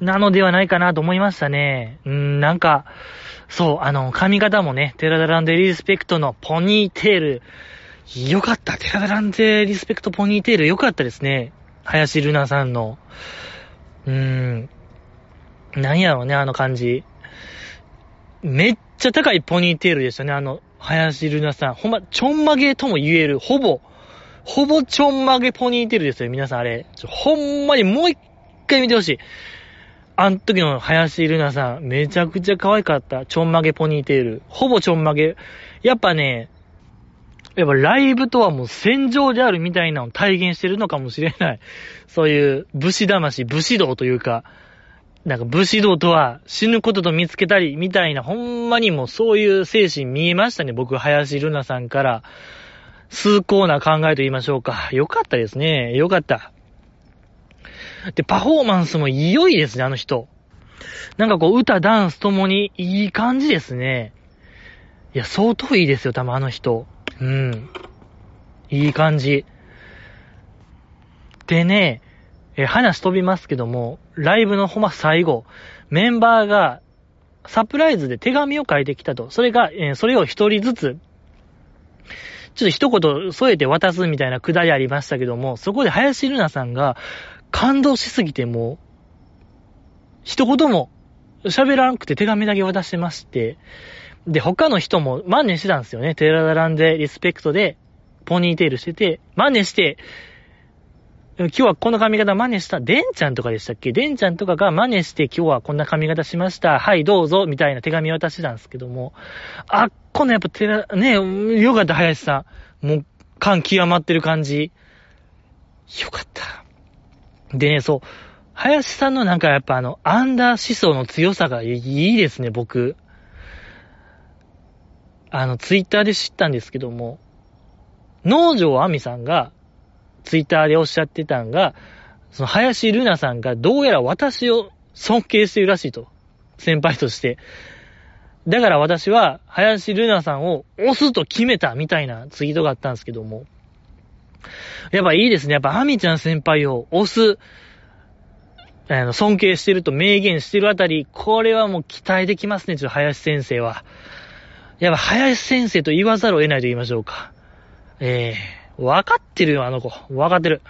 なのではないかなと思いましたね。うん、なんか、そう、あの、髪型もね、テラダランデリスペクトのポニーテール、よかった。テラダランデリスペクトポニーテールよかったですね。林ルナさんの。うーん。なんやろうね、あの感じ。めっちゃ高いポニーテールでしたね、あの、林ルナさん。ほんま、ちょんまげとも言える、ほぼ、ほぼちょんまげポニーテールですよ、皆さんあれ。ほんまにもう一回見てほしい。あの時の林ルナさん、めちゃくちゃ可愛かった。ちょんまげポニーテール。ほぼちょんまげ。やっぱね、やっぱライブとはもう戦場であるみたいなのを体現してるのかもしれない。そういう武士魂、武士道というか、なんか武士道とは死ぬことと見つけたり、みたいな、ほんまにもうそういう精神見えましたね。僕、林ルナさんから、崇高な考えと言いましょうか。よかったですね。よかった。で、パフォーマンスも良いですね、あの人。なんかこう、歌、ダンスともにいい感じですね。いや、相当いいですよ、多分あの人。うん。いい感じ。でね、え話飛びますけども、ライブのほんま最後、メンバーがサプライズで手紙を書いてきたと。それが、えー、それを一人ずつ、ちょっと一言添えて渡すみたいなくだりありましたけども、そこで林瑠奈さんが感動しすぎてもう、一言も喋らなくて手紙だけ渡してまして、で、他の人も真似してたんですよね。テラダランでリスペクトでポニーテールしてて、真似して、今日はこの髪型真似した、デンちゃんとかでしたっけ？デンちゃんとかが真似して今日はこんな髪型しました。はい、どうぞ、みたいな手紙渡してたんですけども。あ、このやっぱテラ、ねよかった、林さん。もう、感極まってる感じ。よかった。でね、そう、林さんのなんかやっぱあの、アンダー思想の強さがいいですね、僕。あの、ツイッターで知ったんですけども、農場亜美さんが、ツイッターでおっしゃってたんが、その林ルナさんがどうやら私を尊敬してるらしいと。先輩として。だから私は、林ルナさんを押すと決めたみたいなツイートがあったんですけども。やっぱいいですね。やっぱアミちゃん先輩を押す、あの、尊敬してると明言してるあたり、これはもう期待できますね、ちょっと林先生は。やっぱ林先生と言わざるを得ないと言いましょうか。ええー、分かってるよ、あの子。分かってる。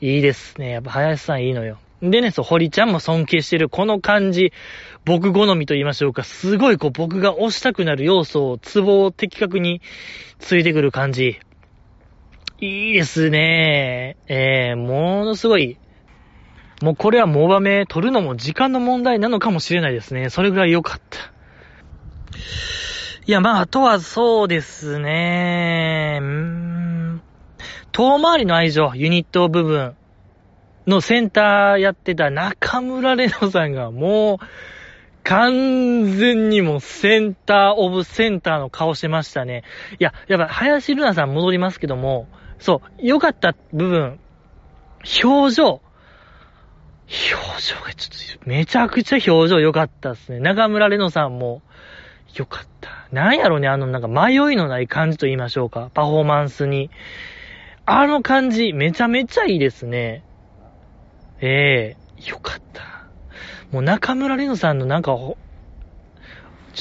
いいですね。やっぱ林さんいいのよ。でね、そう、堀ちゃんも尊敬してるこの感じ、僕好みと言いましょうか。すごいこう僕が押したくなる要素を、ツボを的確についてくる感じ。いいですね。ええー、ものすごい。もうこれはモバメ取るのも時間の問題なのかもしれないですね。それぐらい良かった。いや、まあ、あとはそうですね。うーん。遠回りの愛情、ユニット部分のセンターやってた中村レノさんがもう、完全にもうセンターオブセンターの顔してましたね。いや、やっぱ林ルナさん戻りますけども、そう、良かった部分、表情、表情がちょっと、めちゃくちゃ表情良かったっすね。中村レノさんも良かった。なんやろね、あのなんか迷いのない感じと言いましょうか。パフォーマンスに。あの感じ、めちゃめちゃいいですね。ええー、よかった。もう中村レノさんのなんか、ちょ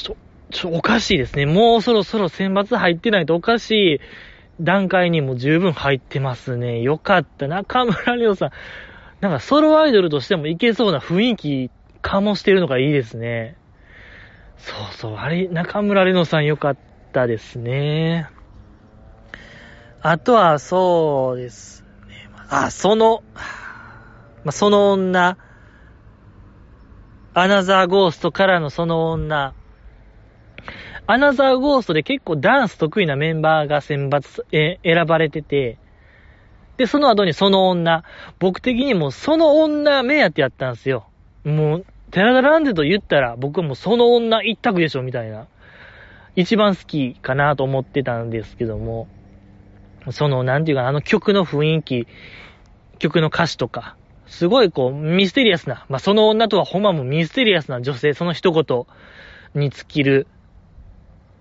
っと、ちょっと、おかしいですね。もうそろそろ選抜入ってないとおかしい段階にも十分入ってますね。よかった。中村レノさん、なんかソロアイドルとしてもいけそうな雰囲気かもしてるのがいいですね。そうそう、あれ、中村レノさんよかったですね。あとは、そうですね。あ、その、まあ、その女、アナザーゴーストからのその女、アナザーゴーストで結構ダンス得意なメンバーが選抜、え、選ばれてて、で、その後にその女、僕的にもその女目当てやったんですよ。もう、テラダランデと言ったら僕はもうその女一択でしょ、みたいな。一番好きかなと思ってたんですけども、その、なんていうか、あの曲の雰囲気、曲の歌詞とか、すごいこう、ミステリアスな、まあ、その女とはほんまもミステリアスな女性、その一言に尽きる、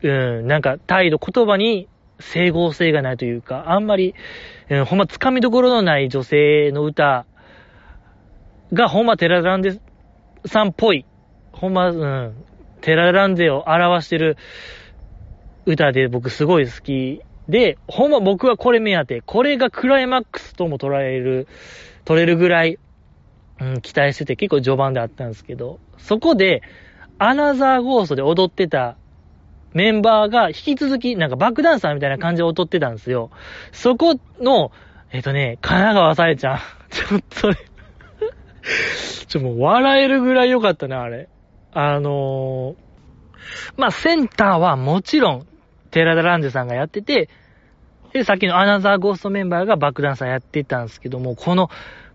うん、なんか態度、言葉に整合性がないというか、あんまり、うん、ほんま掴みどころのない女性の歌がほんまテラランデさんっぽい、ほんま、うん、テラランデを表してる歌で僕すごい好きで、ほんま僕はこれ目当て、これがクライマックスとも捉える取れるぐらい、うん、期待してて結構序盤であったんですけど、そこで、アナザーゴーストで踊ってたメンバーが引き続き、なんかバックダンサーみたいな感じで踊ってたんですよ。そこの、えっ、とね、神奈川さえちゃん。ちょっとね ちょ、もう笑えるぐらい良かったね、あれ。あのー、まあ、センターはもちろん、寺田ランジェさんがやってて、で、さっきのアナザーゴーストメンバーがバックダンサーやってたんですけども、この、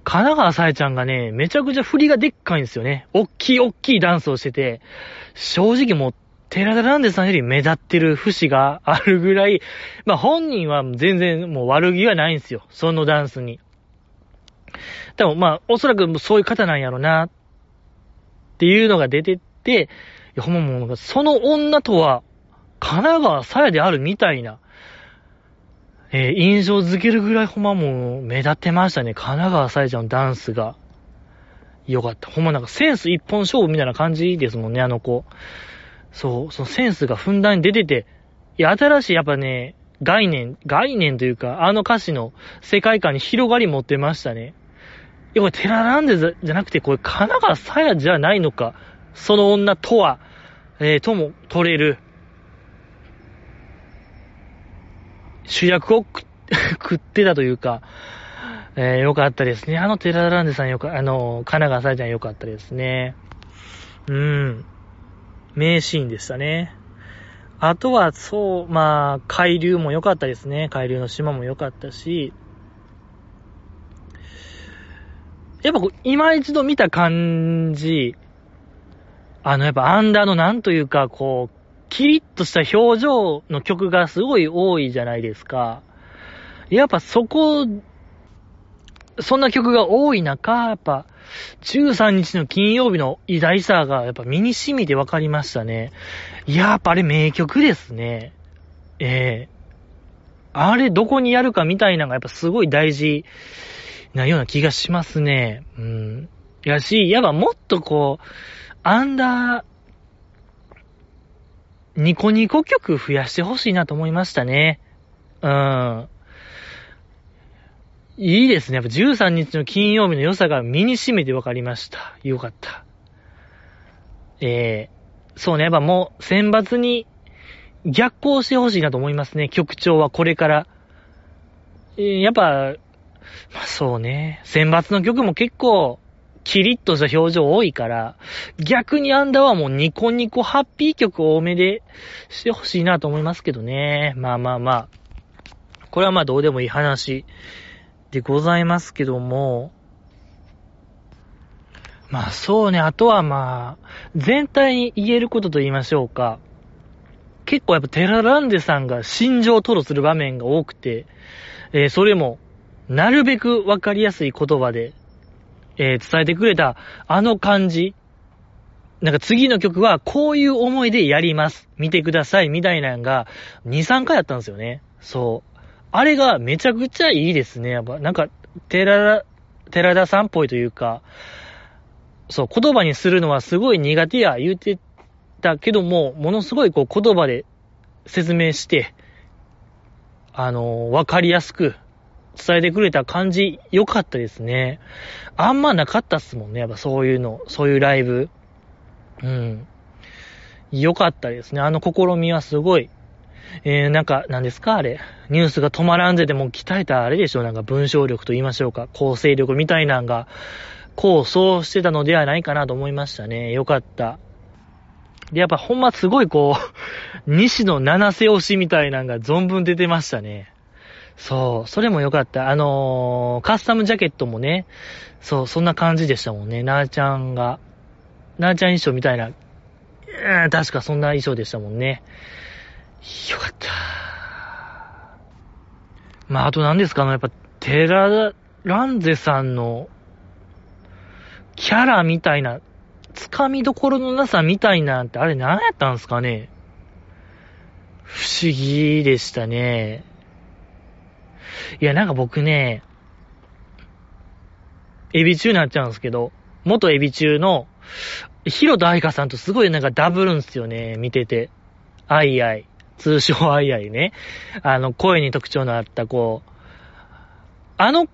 神奈川さえちゃんがね、めちゃくちゃ振りがでっかいんですよね。おっきいおっきいダンスをしてて、正直もう、寺田ランデさんより目立ってる節があるぐらい、まあ本人は全然もう悪気はないんですよ。そのダンスに。でもまあ、おそらくそういう方なんやろな、っていうのが出てって、いや、ほんまもう、その女とは、神奈川さやであるみたいな、えー、印象づけるぐらいほんまもう目立ってましたね。神奈川さえちゃんのダンスが。よかった。ほんまなんかセンス一本勝負みたいな感じですもんね、あの子。そう、そのセンスがふんだんに出てて、いや、新しいやっぱね、概念、概念というか、あの歌詞の世界観に広がり持ってましたね。いや、これテラランデじゃなくて、これ神奈川さやじゃないのか。その女とは、えー、とも取れる。主役を 食ってたというか、えー、よかったですね。あのテラランデさんよか、あの、神奈川さえちゃんよかったですね。うん。名シーンでしたね。あとは、そう、まあ、海流も良かったですね。海流の島も良かったし、やっぱ、今一度見た感じ、あの、やっぱアンダーのなんというか、こう、キリッとした表情の曲がすごい多いじゃないですか。やっぱそこ、そんな曲が多い中、やっぱ、13日の金曜日の偉大さがやっぱ身に染みて分かりましたね。やっぱあれ名曲ですね。ええあれどこにやるかみたいなのがやっぱすごい大事なような気がしますね。うん。やし、やっぱもっとこう、アンダー、ニコニコ曲増やしてほしいなと思いましたね。うん。いいですね。やっぱ13日の金曜日の良さが身に染めて分かりました。よかった。えー、そうね。やっぱもう選抜に逆行してほしいなと思いますね。局長はこれから。えー、やっぱ、まあそうね。選抜の曲も結構、キリッとした表情多いから、逆にアンダーはもうニコニコハッピー曲多めでしてほしいなと思いますけどね。まあまあまあ。これはまあどうでもいい話でございますけども、まあそうね、あとはまあ、全体に言えることと言いましょうか。結構やっぱテラランデさんが心情を吐露する場面が多くて、えー、それも、なるべくわかりやすい言葉で、えー、伝えてくれたあの感じ。なんか次の曲はこういう思いでやります。見てください。みたいなのが2、3回あったんですよね。そう。あれがめちゃくちゃいいですね。やっぱ、なんか、寺田、寺田さんっぽいというか、そう、言葉にするのはすごい苦手や言うてたけども、ものすごいこう言葉で説明して、あのー、わかりやすく伝えてくれた感じ、良かったですね。あんまなかったっすもんね。やっぱそういうの、そういうライブ。うん。良かったですね。あの試みはすごいえー、なんか、何ですか？あれ。ニュースが止まらんぜでも鍛えたあれでしょ？なんか文章力と言いましょうか。構成力みたいなんが、こう、そうしてたのではないかなと思いましたね。よかった。で、やっぱほんますごいこう、西野七瀬推しみたいなんが存分出てましたね。そう、それもよかった。あのー、カスタムジャケットもね、そう、そんな感じでしたもんね。なーちゃんが、なーちゃん衣装みたいな、うん、確かそんな衣装でしたもんね。よかった。まあ、あと何ですかね、やっぱ、テラランゼさんの、キャラみたいな、つかみどころのなさみたいなって、あれ何やったんすかね不思議でしたね。いや、なんか僕ね、エビ中になっちゃうんですけど、元エビ中の、ヒロトアイカさんとすごいなんかダブるんすよね、見てて。あいあい。通称あいあいね。あの、声に特徴のあった子。あの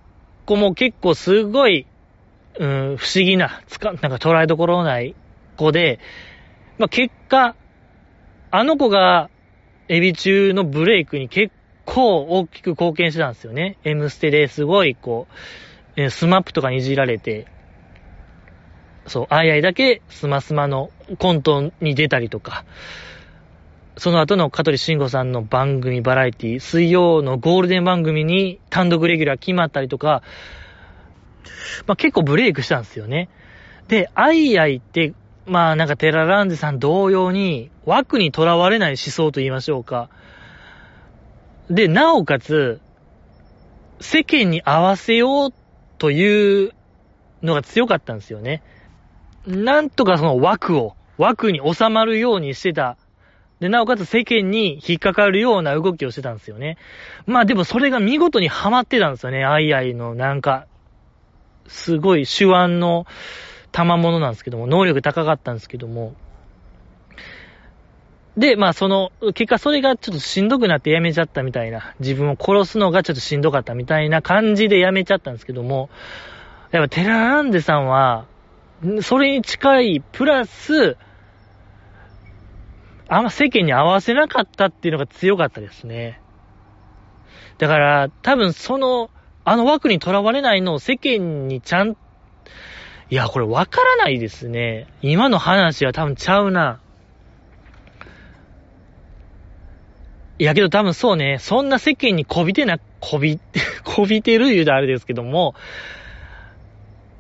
子も結構すごい、うん、不思議な、つか、なんか捉えどころない子で、まあ、結果、あの子が、エビ中のブレイクに結構大きく貢献してたんですよね。M ステですごい、こう、スマップとかにいじられて、そう、あいあいだけスマスマのコントに出たりとか、その後の香取慎吾さんの番組、バラエティ、水曜のゴールデン番組に単独レギュラー決まったりとか、まあ、結構ブレイクしたんですよね。で、アイアイって、まあなんかテラランデさん同様に枠にとらわれない思想と言いましょうか。で、なおかつ、世間に合わせようというのが強かったんですよね。なんとかその枠を、枠に収まるようにしてたで、なおかつ世間に引っかかるような動きをしてたんですよね。まあでもそれが見事にハマってたんですよね。アイアイのなんか、すごい手腕の賜物なんですけども、能力高かったんですけども。で、まあその、結果それがちょっとしんどくなってやめちゃったみたいな、自分を殺すのがちょっとしんどかったみたいな感じでやめちゃったんですけども、やっぱテラランデさんは、それに近い、プラス、あんま世間に合わせなかったっていうのが強かったですね。だから、多分その、あの枠にとらわれないのを世間にちゃん、いや、これわからないですね。今の話は多分ちゃうな。いやけど多分そうね、そんな世間にこびてな、こび、こびてる言うとあれですけども、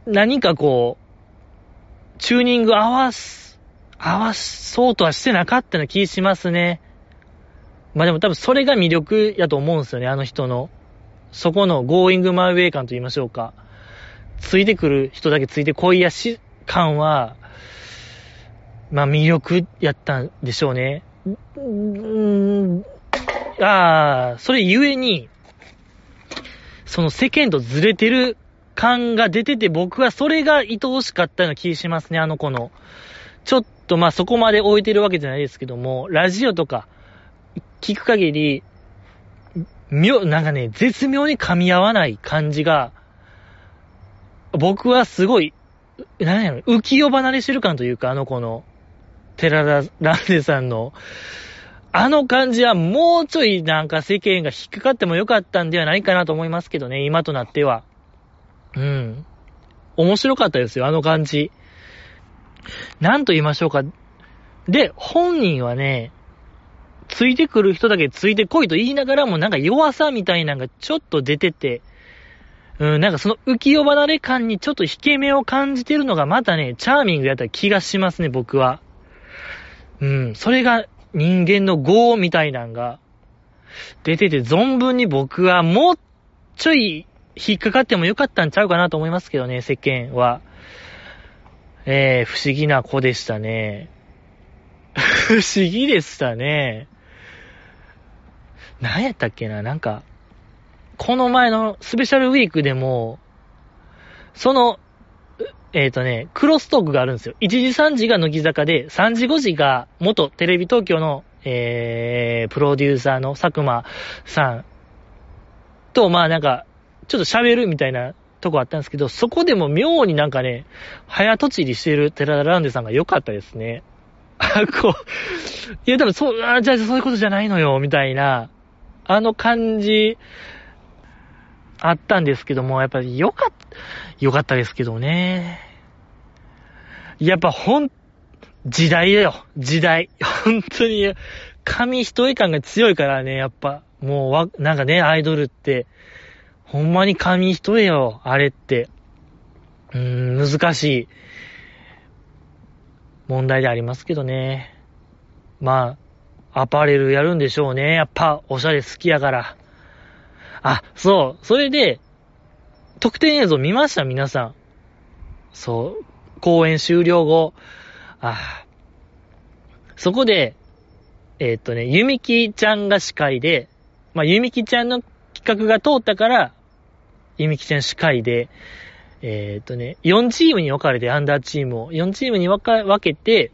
何かこう、チューニング合わす、合わそうとはしてなかったような気しますね。まあでも多分それが魅力やと思うんですよね、あの人の。そこのゴーイングマイウェイ感と言いましょうか。ついてくる人だけついてこいやし感は、まあ魅力やったんでしょうね。うん、ああ、それゆえに、その世間とずれてる感が出てて僕はそれが愛おしかったような気しますね、あの子の。ちょっとまあそこまで置いてるわけじゃないですけども、ラジオとか聞く限り、妙、なんかね、絶妙に噛み合わない感じが、僕はすごい、何やろ、浮世離れしてる感というか、あの子の、寺田ランデさんの、あの感じはもうちょいなんか世間が引っかかってもよかったんではないかなと思いますけどね、今となっては。うん。面白かったですよ、あの感じ。なんと言いましょうか。で、本人はね、ついてくる人だけついてこいと言いながらもなんか弱さみたいなのがちょっと出てて、うん、なんかその浮世離れ感にちょっと引け目を感じてるのがまたね、チャーミングやった気がしますね、僕は。うん、それが人間の業みたいなんが出てて存分に僕はもうちょい引っかかってもよかったんちゃうかなと思いますけどね、世間は。えー、不思議な子でしたね。不思議でしたね。何やったっけななんか、この前のスペシャルウィークでも、その、えっ、ー、とね、クロストークがあるんですよ。1時3時が乃木坂で、3時5時が元テレビ東京の、えー、プロデューサーの佐久間さんと、まあなんか、ちょっと喋るみたいなとこあったんですけど、そこでも妙になんかね、早とちりしてる寺田ランデさんが良かったですね。あ、こう、いや多分そう、あ、じゃあそういうことじゃないのよ、みたいな、あの感じ、あったんですけども、やっぱり良かった、良かったですけどね。やっぱほん、時代だよ、時代。本当に、紙一重感が強いからね、やっぱ、もうわ、なんかね、アイドルって、ほんまに紙一重よ、あれって。うーん、難しい問題でありますけどね。まあ、アパレルやるんでしょうね。やっぱ、おしゃれ好きやから。あ、そう。それで、特典映像見ました？皆さん。そう。公演終了後。ああそこで、えー、っとね、ゆみきちゃんが司会で、まあ、ゆみきちゃんの企画が通ったから、ゆみきちゃん司会で、えー、っとね、4チームに分かれて、アンダーチームを、4チームに分か、分けて、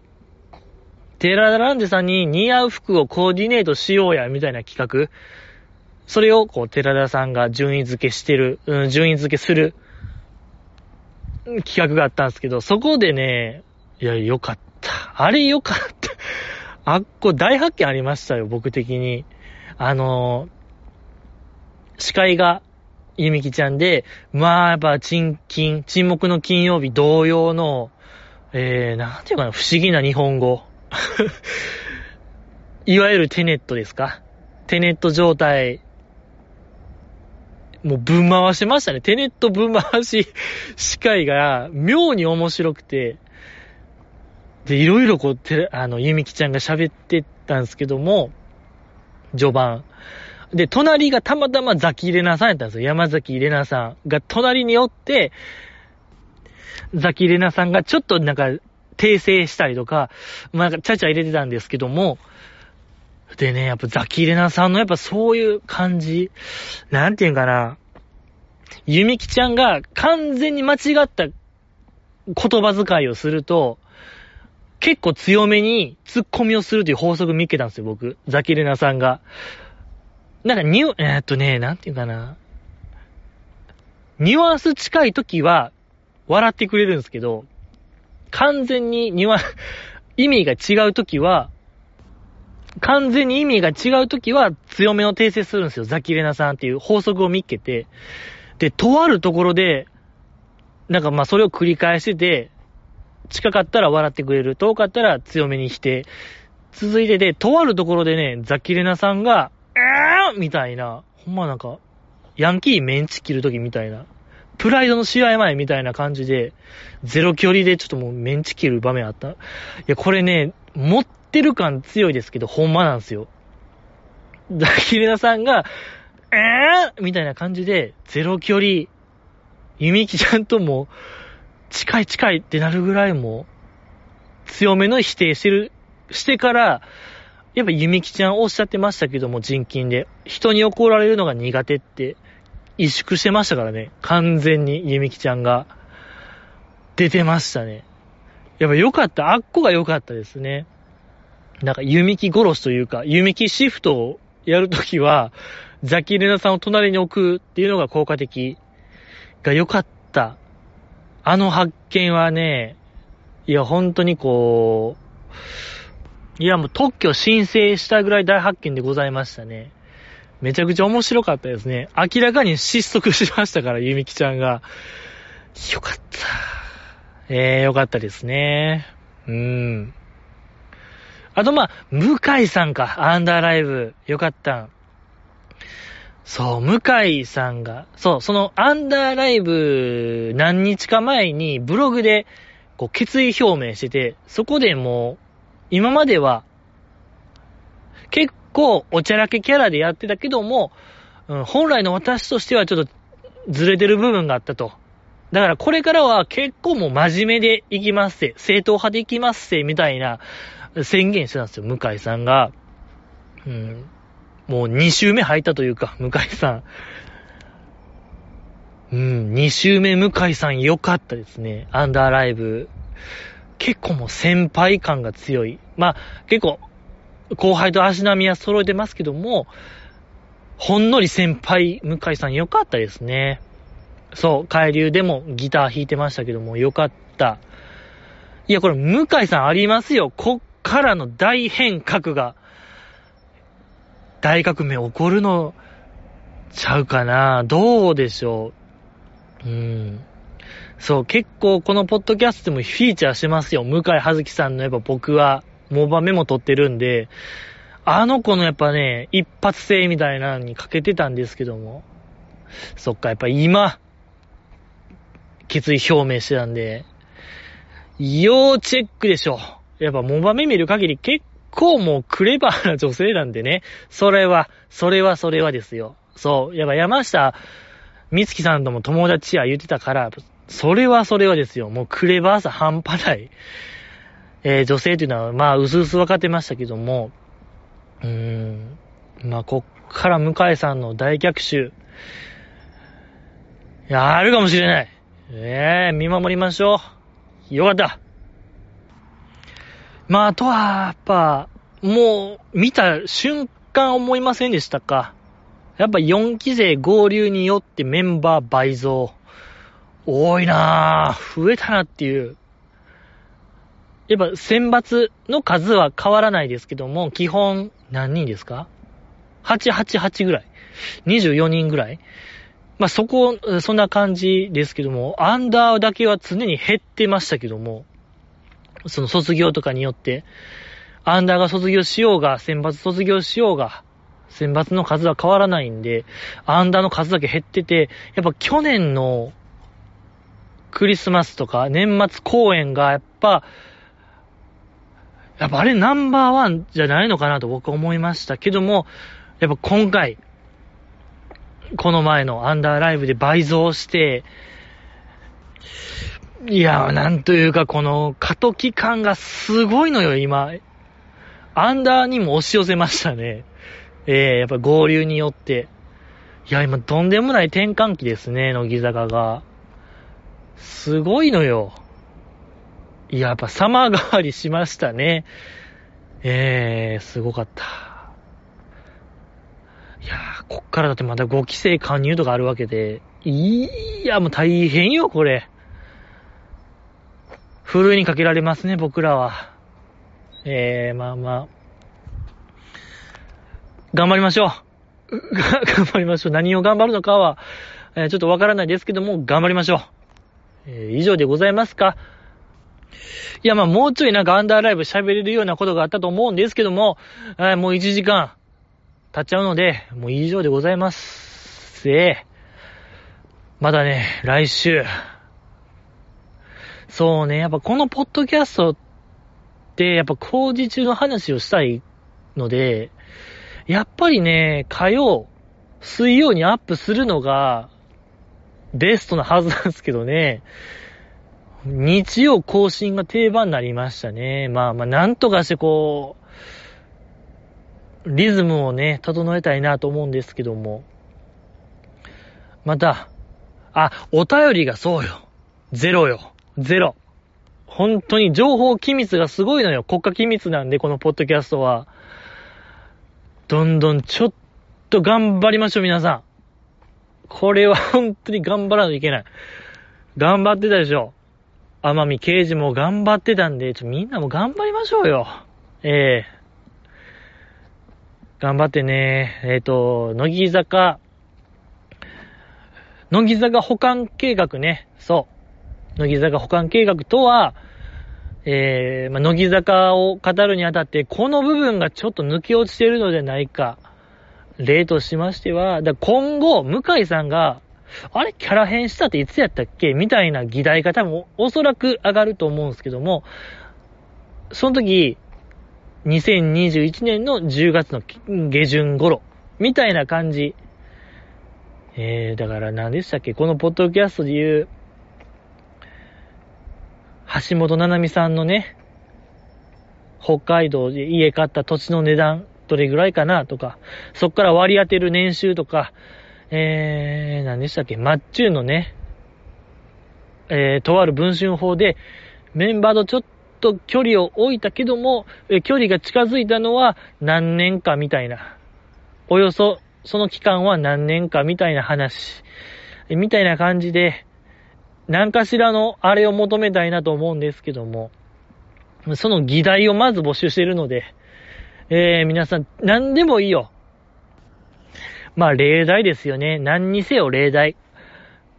テラダランジさんに似合う服をコーディネートしようや、みたいな企画。それを、こう、寺田さんが順位付けしてる、うん、順位付けする企画があったんですけど、そこでね、いや、よかった。あれよかった。あっこ大発見ありましたよ、僕的に。あのー、司会が、ゆみきちゃんで、まあ、やっぱ、沈金、沈黙の金曜日同様の、えー、なんていうかな、不思議な日本語。いわゆるテネットですか？テネット状態もうぶん回しましたね。テネットぶん回し司会が妙に面白くて、で、いろいろこう、て、あの、ゆみきちゃんが喋ってたんですけども、序盤。で、隣がたまたまザキレナさんやったんですよ。山崎レナさんが隣におって、ザキレナさんがちょっとなんか、訂正したりとか、まあ、なんかちゃちゃ入れてたんですけども、でね、やっぱザキレナさんのやっぱそういう感じ、なんていうんかな、ゆみきちゃんが完全に間違った言葉遣いをすると、結構強めに突っ込みをするという法則見っけたんですよ、僕。ザキレナさんが。なんかニュ、えー、っとね、なんていうかな。ニュアンス近い時は笑ってくれるんですけど、完全にニュアンス、意味が違う時は完全に意味が違うときは強めの訂正するんですよ。ザキレナさんっていう法則を見っけて。で、とあるところで、なんかまあそれを繰り返してて、近かったら笑ってくれる。遠かったら強めにして。続いてで、とあるところでね、ザキレナさんが、えーみたいな、ほんまなんか、ヤンキーメンチ切るときみたいなプライドの試合前みたいな感じで、ゼロ距離でちょっともうメンチ切る場面あった。いや、これね、持っってる感強いですけど、ほんまなんですよ。ザキレナさんが、えー？みたいな感じで、ゼロ距離、ユミキちゃんとも、近い近いってなるぐらいも、強めの否定してる、してから、やっぱユミキちゃんおっしゃってましたけども、人勤で。人に怒られるのが苦手って、萎縮してましたからね。完全にユミキちゃんが。出てましたね。やっぱ良かった。あっこが良かったですね。なんか、弓木殺しというか、弓木シフトをやるときは、ザキレナさんを隣に置くっていうのが効果的が良かった。あの発見はね、いや、本当にこう、いや、もう特許申請したぐらい大発見でございましたね。めちゃくちゃ面白かったですね。明らかに失速しましたから、ゆみきちゃんが。よかった。ええー、よかったですね。うーん。あと、まあ、向井さんか。アンダーライブ。よかったん。そう、向井さんが、そう、そのアンダーライブ何日か前にブログでこう決意表明してて、そこでもう、今までは結構おちゃらけキャラでやってたけども、うん、本来の私としてはちょっとずれてる部分があったと。だからこれからは結構もう真面目でいきますせ、正統派でいきますせ、みたいな宣言してたんですよ、向井さんが。うん、もう2周目入ったというか、向井さん。うん、2周目向井さん良かったですね。アンダーライブ。結構もう先輩感が強い。まあ、結構、後輩と足並みは揃えてますけども、ほんのり先輩、向井さん良かったですね。そう、海流でもギター弾いてましたけども、良かった。いや、これ、向井さんありますよ。こっからの大変革が。大革命起こるのちゃうかなどうでしょううん。そう、結構このポッドキャストでもフィーチャーしてますよ。向井葉月さんのやっぱ僕は、モバメモ取ってるんで、あの子のやっぱね、一発性みたいなのにかけてたんですけども、そっか、やっぱ今、決意表明してたんで、要チェックでしょ。やっぱモバメ見る限り結構もうクレバーな女性なんでね。それは、それはそれはですよ。そう。やっぱ山下美月さんとも友達や言ってたから、それはそれはですよ。もうクレバーさ半端ない。えー、女性というのは、まあ、うすうす分かってましたけども、うーん。まあ、こっから向井さんの大逆襲。や、あるかもしれない。ええー、見守りましょう。よかった。まあ、あとは、やっぱ、もう、見た瞬間思いませんでしたか？やっぱ4期勢合流によってメンバー倍増。多いなぁ。増えたなっていう。やっぱ選抜の数は変わらないですけども、基本何人ですか ?888 ぐらい。24人ぐらい。まあ、そこ、そんな感じですけども、アンダーだけは常に減ってましたけども、その卒業とかによって、アンダーが卒業しようが、選抜卒業しようが、選抜の数は変わらないんで、アンダーの数だけ減ってて、やっぱ去年のクリスマスとか年末公演がやっぱ、やっぱあれナンバーワンじゃないのかなと僕は思いましたけども、やっぱ今回、この前のアンダーライブで倍増して、いや、なんというか、この過渡期間がすごいのよ、今。アンダーにも押し寄せましたね。ええー、やっぱ合流によって。いや、今、とんでもない転換期ですね、乃木坂が。すごいのよ。いや、やっぱ様変わりしましたね。ええー、すごかった。いやー、こっからだってまだ5期生加入とかあるわけで、いや、もう大変よ、これ。ふるいにかけられますね、僕らは。えー、まあまあ。頑張りましょう。頑張りましょう。何を頑張るのかは、えー、ちょっとわからないですけども、頑張りましょう。えー、以上でございますかいや、まあもうちょいなんかアンダーライブ喋れるようなことがあったと思うんですけども、えー、もう1時間経っちゃうので、もう以上でございます。えーまだね、来週。そうね、やっぱこのポッドキャストって、やっぱ工事中の話をしたいので、やっぱりね、火曜、水曜にアップするのが、ベストなはずなんですけどね。日曜更新が定番になりましたね。まあまあ、なんとかしてこう、リズムをね、整えたいなと思うんですけども。また、あ、お便りがそうよ。ゼロよ。ゼロ。本当に情報機密がすごいのよ。国家機密なんで、このポッドキャストは。どんどんちょっと頑張りましょう、皆さん。これは 本当に頑張らないといけない。頑張ってたでしょ。天海刑事も頑張ってたんで、ちょ、みんなも頑張りましょうよ。ええー、頑張ってね。えっ、ー、と、乃木坂、乃木坂保管計画ね。そう。乃木坂保管計画とは、えー、まあ、乃木坂を語るにあたって、この部分がちょっと抜け落ちてるのではないか。例としましては、だ今後、向井さんが、あれキャラ変したっていつやったっけ？みたいな議題が多分おそらく上がると思うんですけども、その時、2021年の10月の下旬頃、みたいな感じ。えー、だから何でしたっけ？このポッドキャストで言う、橋本七海さんのね、北海道で家買った土地の値段、どれぐらいかなとか、そっから割り当てる年収とか、えー、何でしたっけ、マッチューのね、えー、とある文春法で、メンバーとちょっと距離を置いたけども、え距離が近づいたのは何年かみたいな。およそ、その期間は何年かみたいな話。みたいな感じで、何かしらのあれを求めたいなと思うんですけども、その議題をまず募集しているので、えー、皆さん、何でもいいよ。まあ、例題ですよね。何にせよ例題。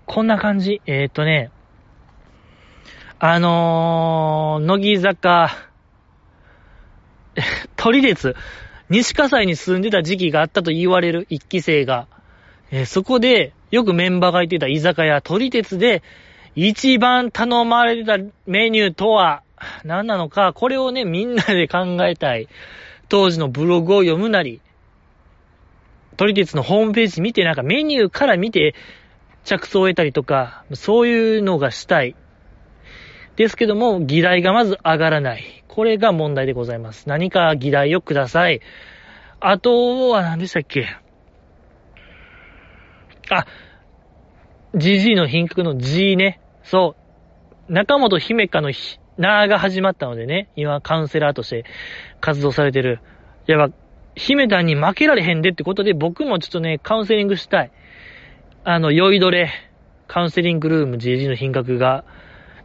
こんな感じ。えー、っとね、あのー、乃木坂、都立列、西葛西に住んでた時期があったと言われる一期生が、えー、そこで、よくメンバーが言ってた居酒屋、都立鉄で、一番頼まれてたメニューとは、何なのか、これをね、みんなで考えたい。当時のブログを読むなり、撮り鉄のホームページ見て、なんかメニューから見て着想を得たりとか、そういうのがしたい。ですけども、議題がまず上がらない。これが問題でございます。何か議題をください。あとは何でしたっけ？あ、GG の品格の G ね。そう。中本姫香のひなーが始まったのでね、今カウンセラーとして活動されてる。やっぱ、姫田に負けられへんでってことで僕もちょっとね、カウンセリングしたい。あの、酔いどれ、カウンセリングルーム GG の品格が、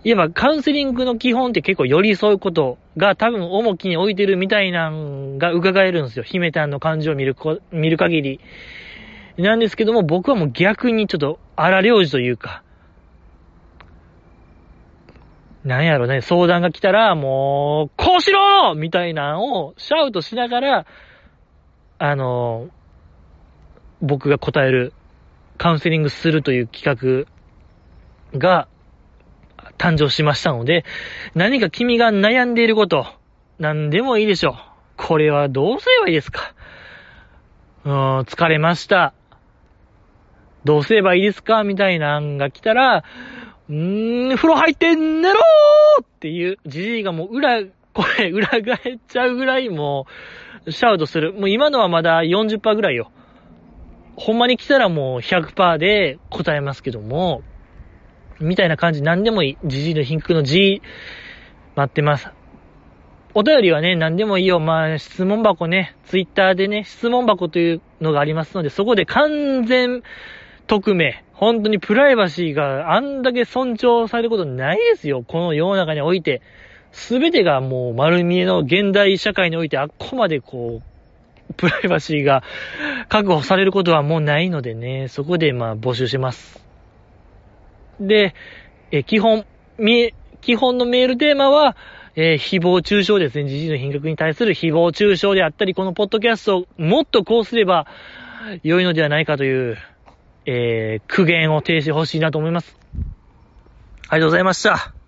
いわばカウンセリングの基本って結構寄り添うことが多分重きに置いてるみたいなんが伺えるんですよ。姫田の感情を見る見る限り。なんですけども、僕はもう逆にちょっと荒領事というか、なんやろね、相談が来たら、もう、こうしろみたいなのをシャウトしながら、あの、僕が答える、カウンセリングするという企画が誕生しましたので、何か君が悩んでいること、何でもいいでしょう。これはどうすればいいですかうーん、疲れました。どうすればいいですか？みたいなのが来たら、うーん、風呂入って寝ろーっていう、じじいがもう裏、声裏返っちゃうぐらいもう、シャウトする。もう今のはまだ40%ぐらいよ。ほんまに来たらもう100%で答えますけども、みたいな感じ何でもいい。じじいの貧困の G、待ってます。お便りはね、何でもいいよ。まあ、質問箱ね、ツイッターでね、質問箱というのがありますので、そこで完全匿名、本当にプライバシーがあんだけ尊重されることないですよ。この世の中において。すべてがもう丸見えの現代社会においてあっこまでこう、プライバシーが確保されることはもうないのでね、そこでまあ募集します。で、え基本、み、基本のメールテーマは、えー、誹謗中傷ですね。自治の品格に対する誹謗中傷であったり、このポッドキャストをもっとこうすれば良いのではないかというえー、苦言を呈してほしいなと思います。ありがとうございました。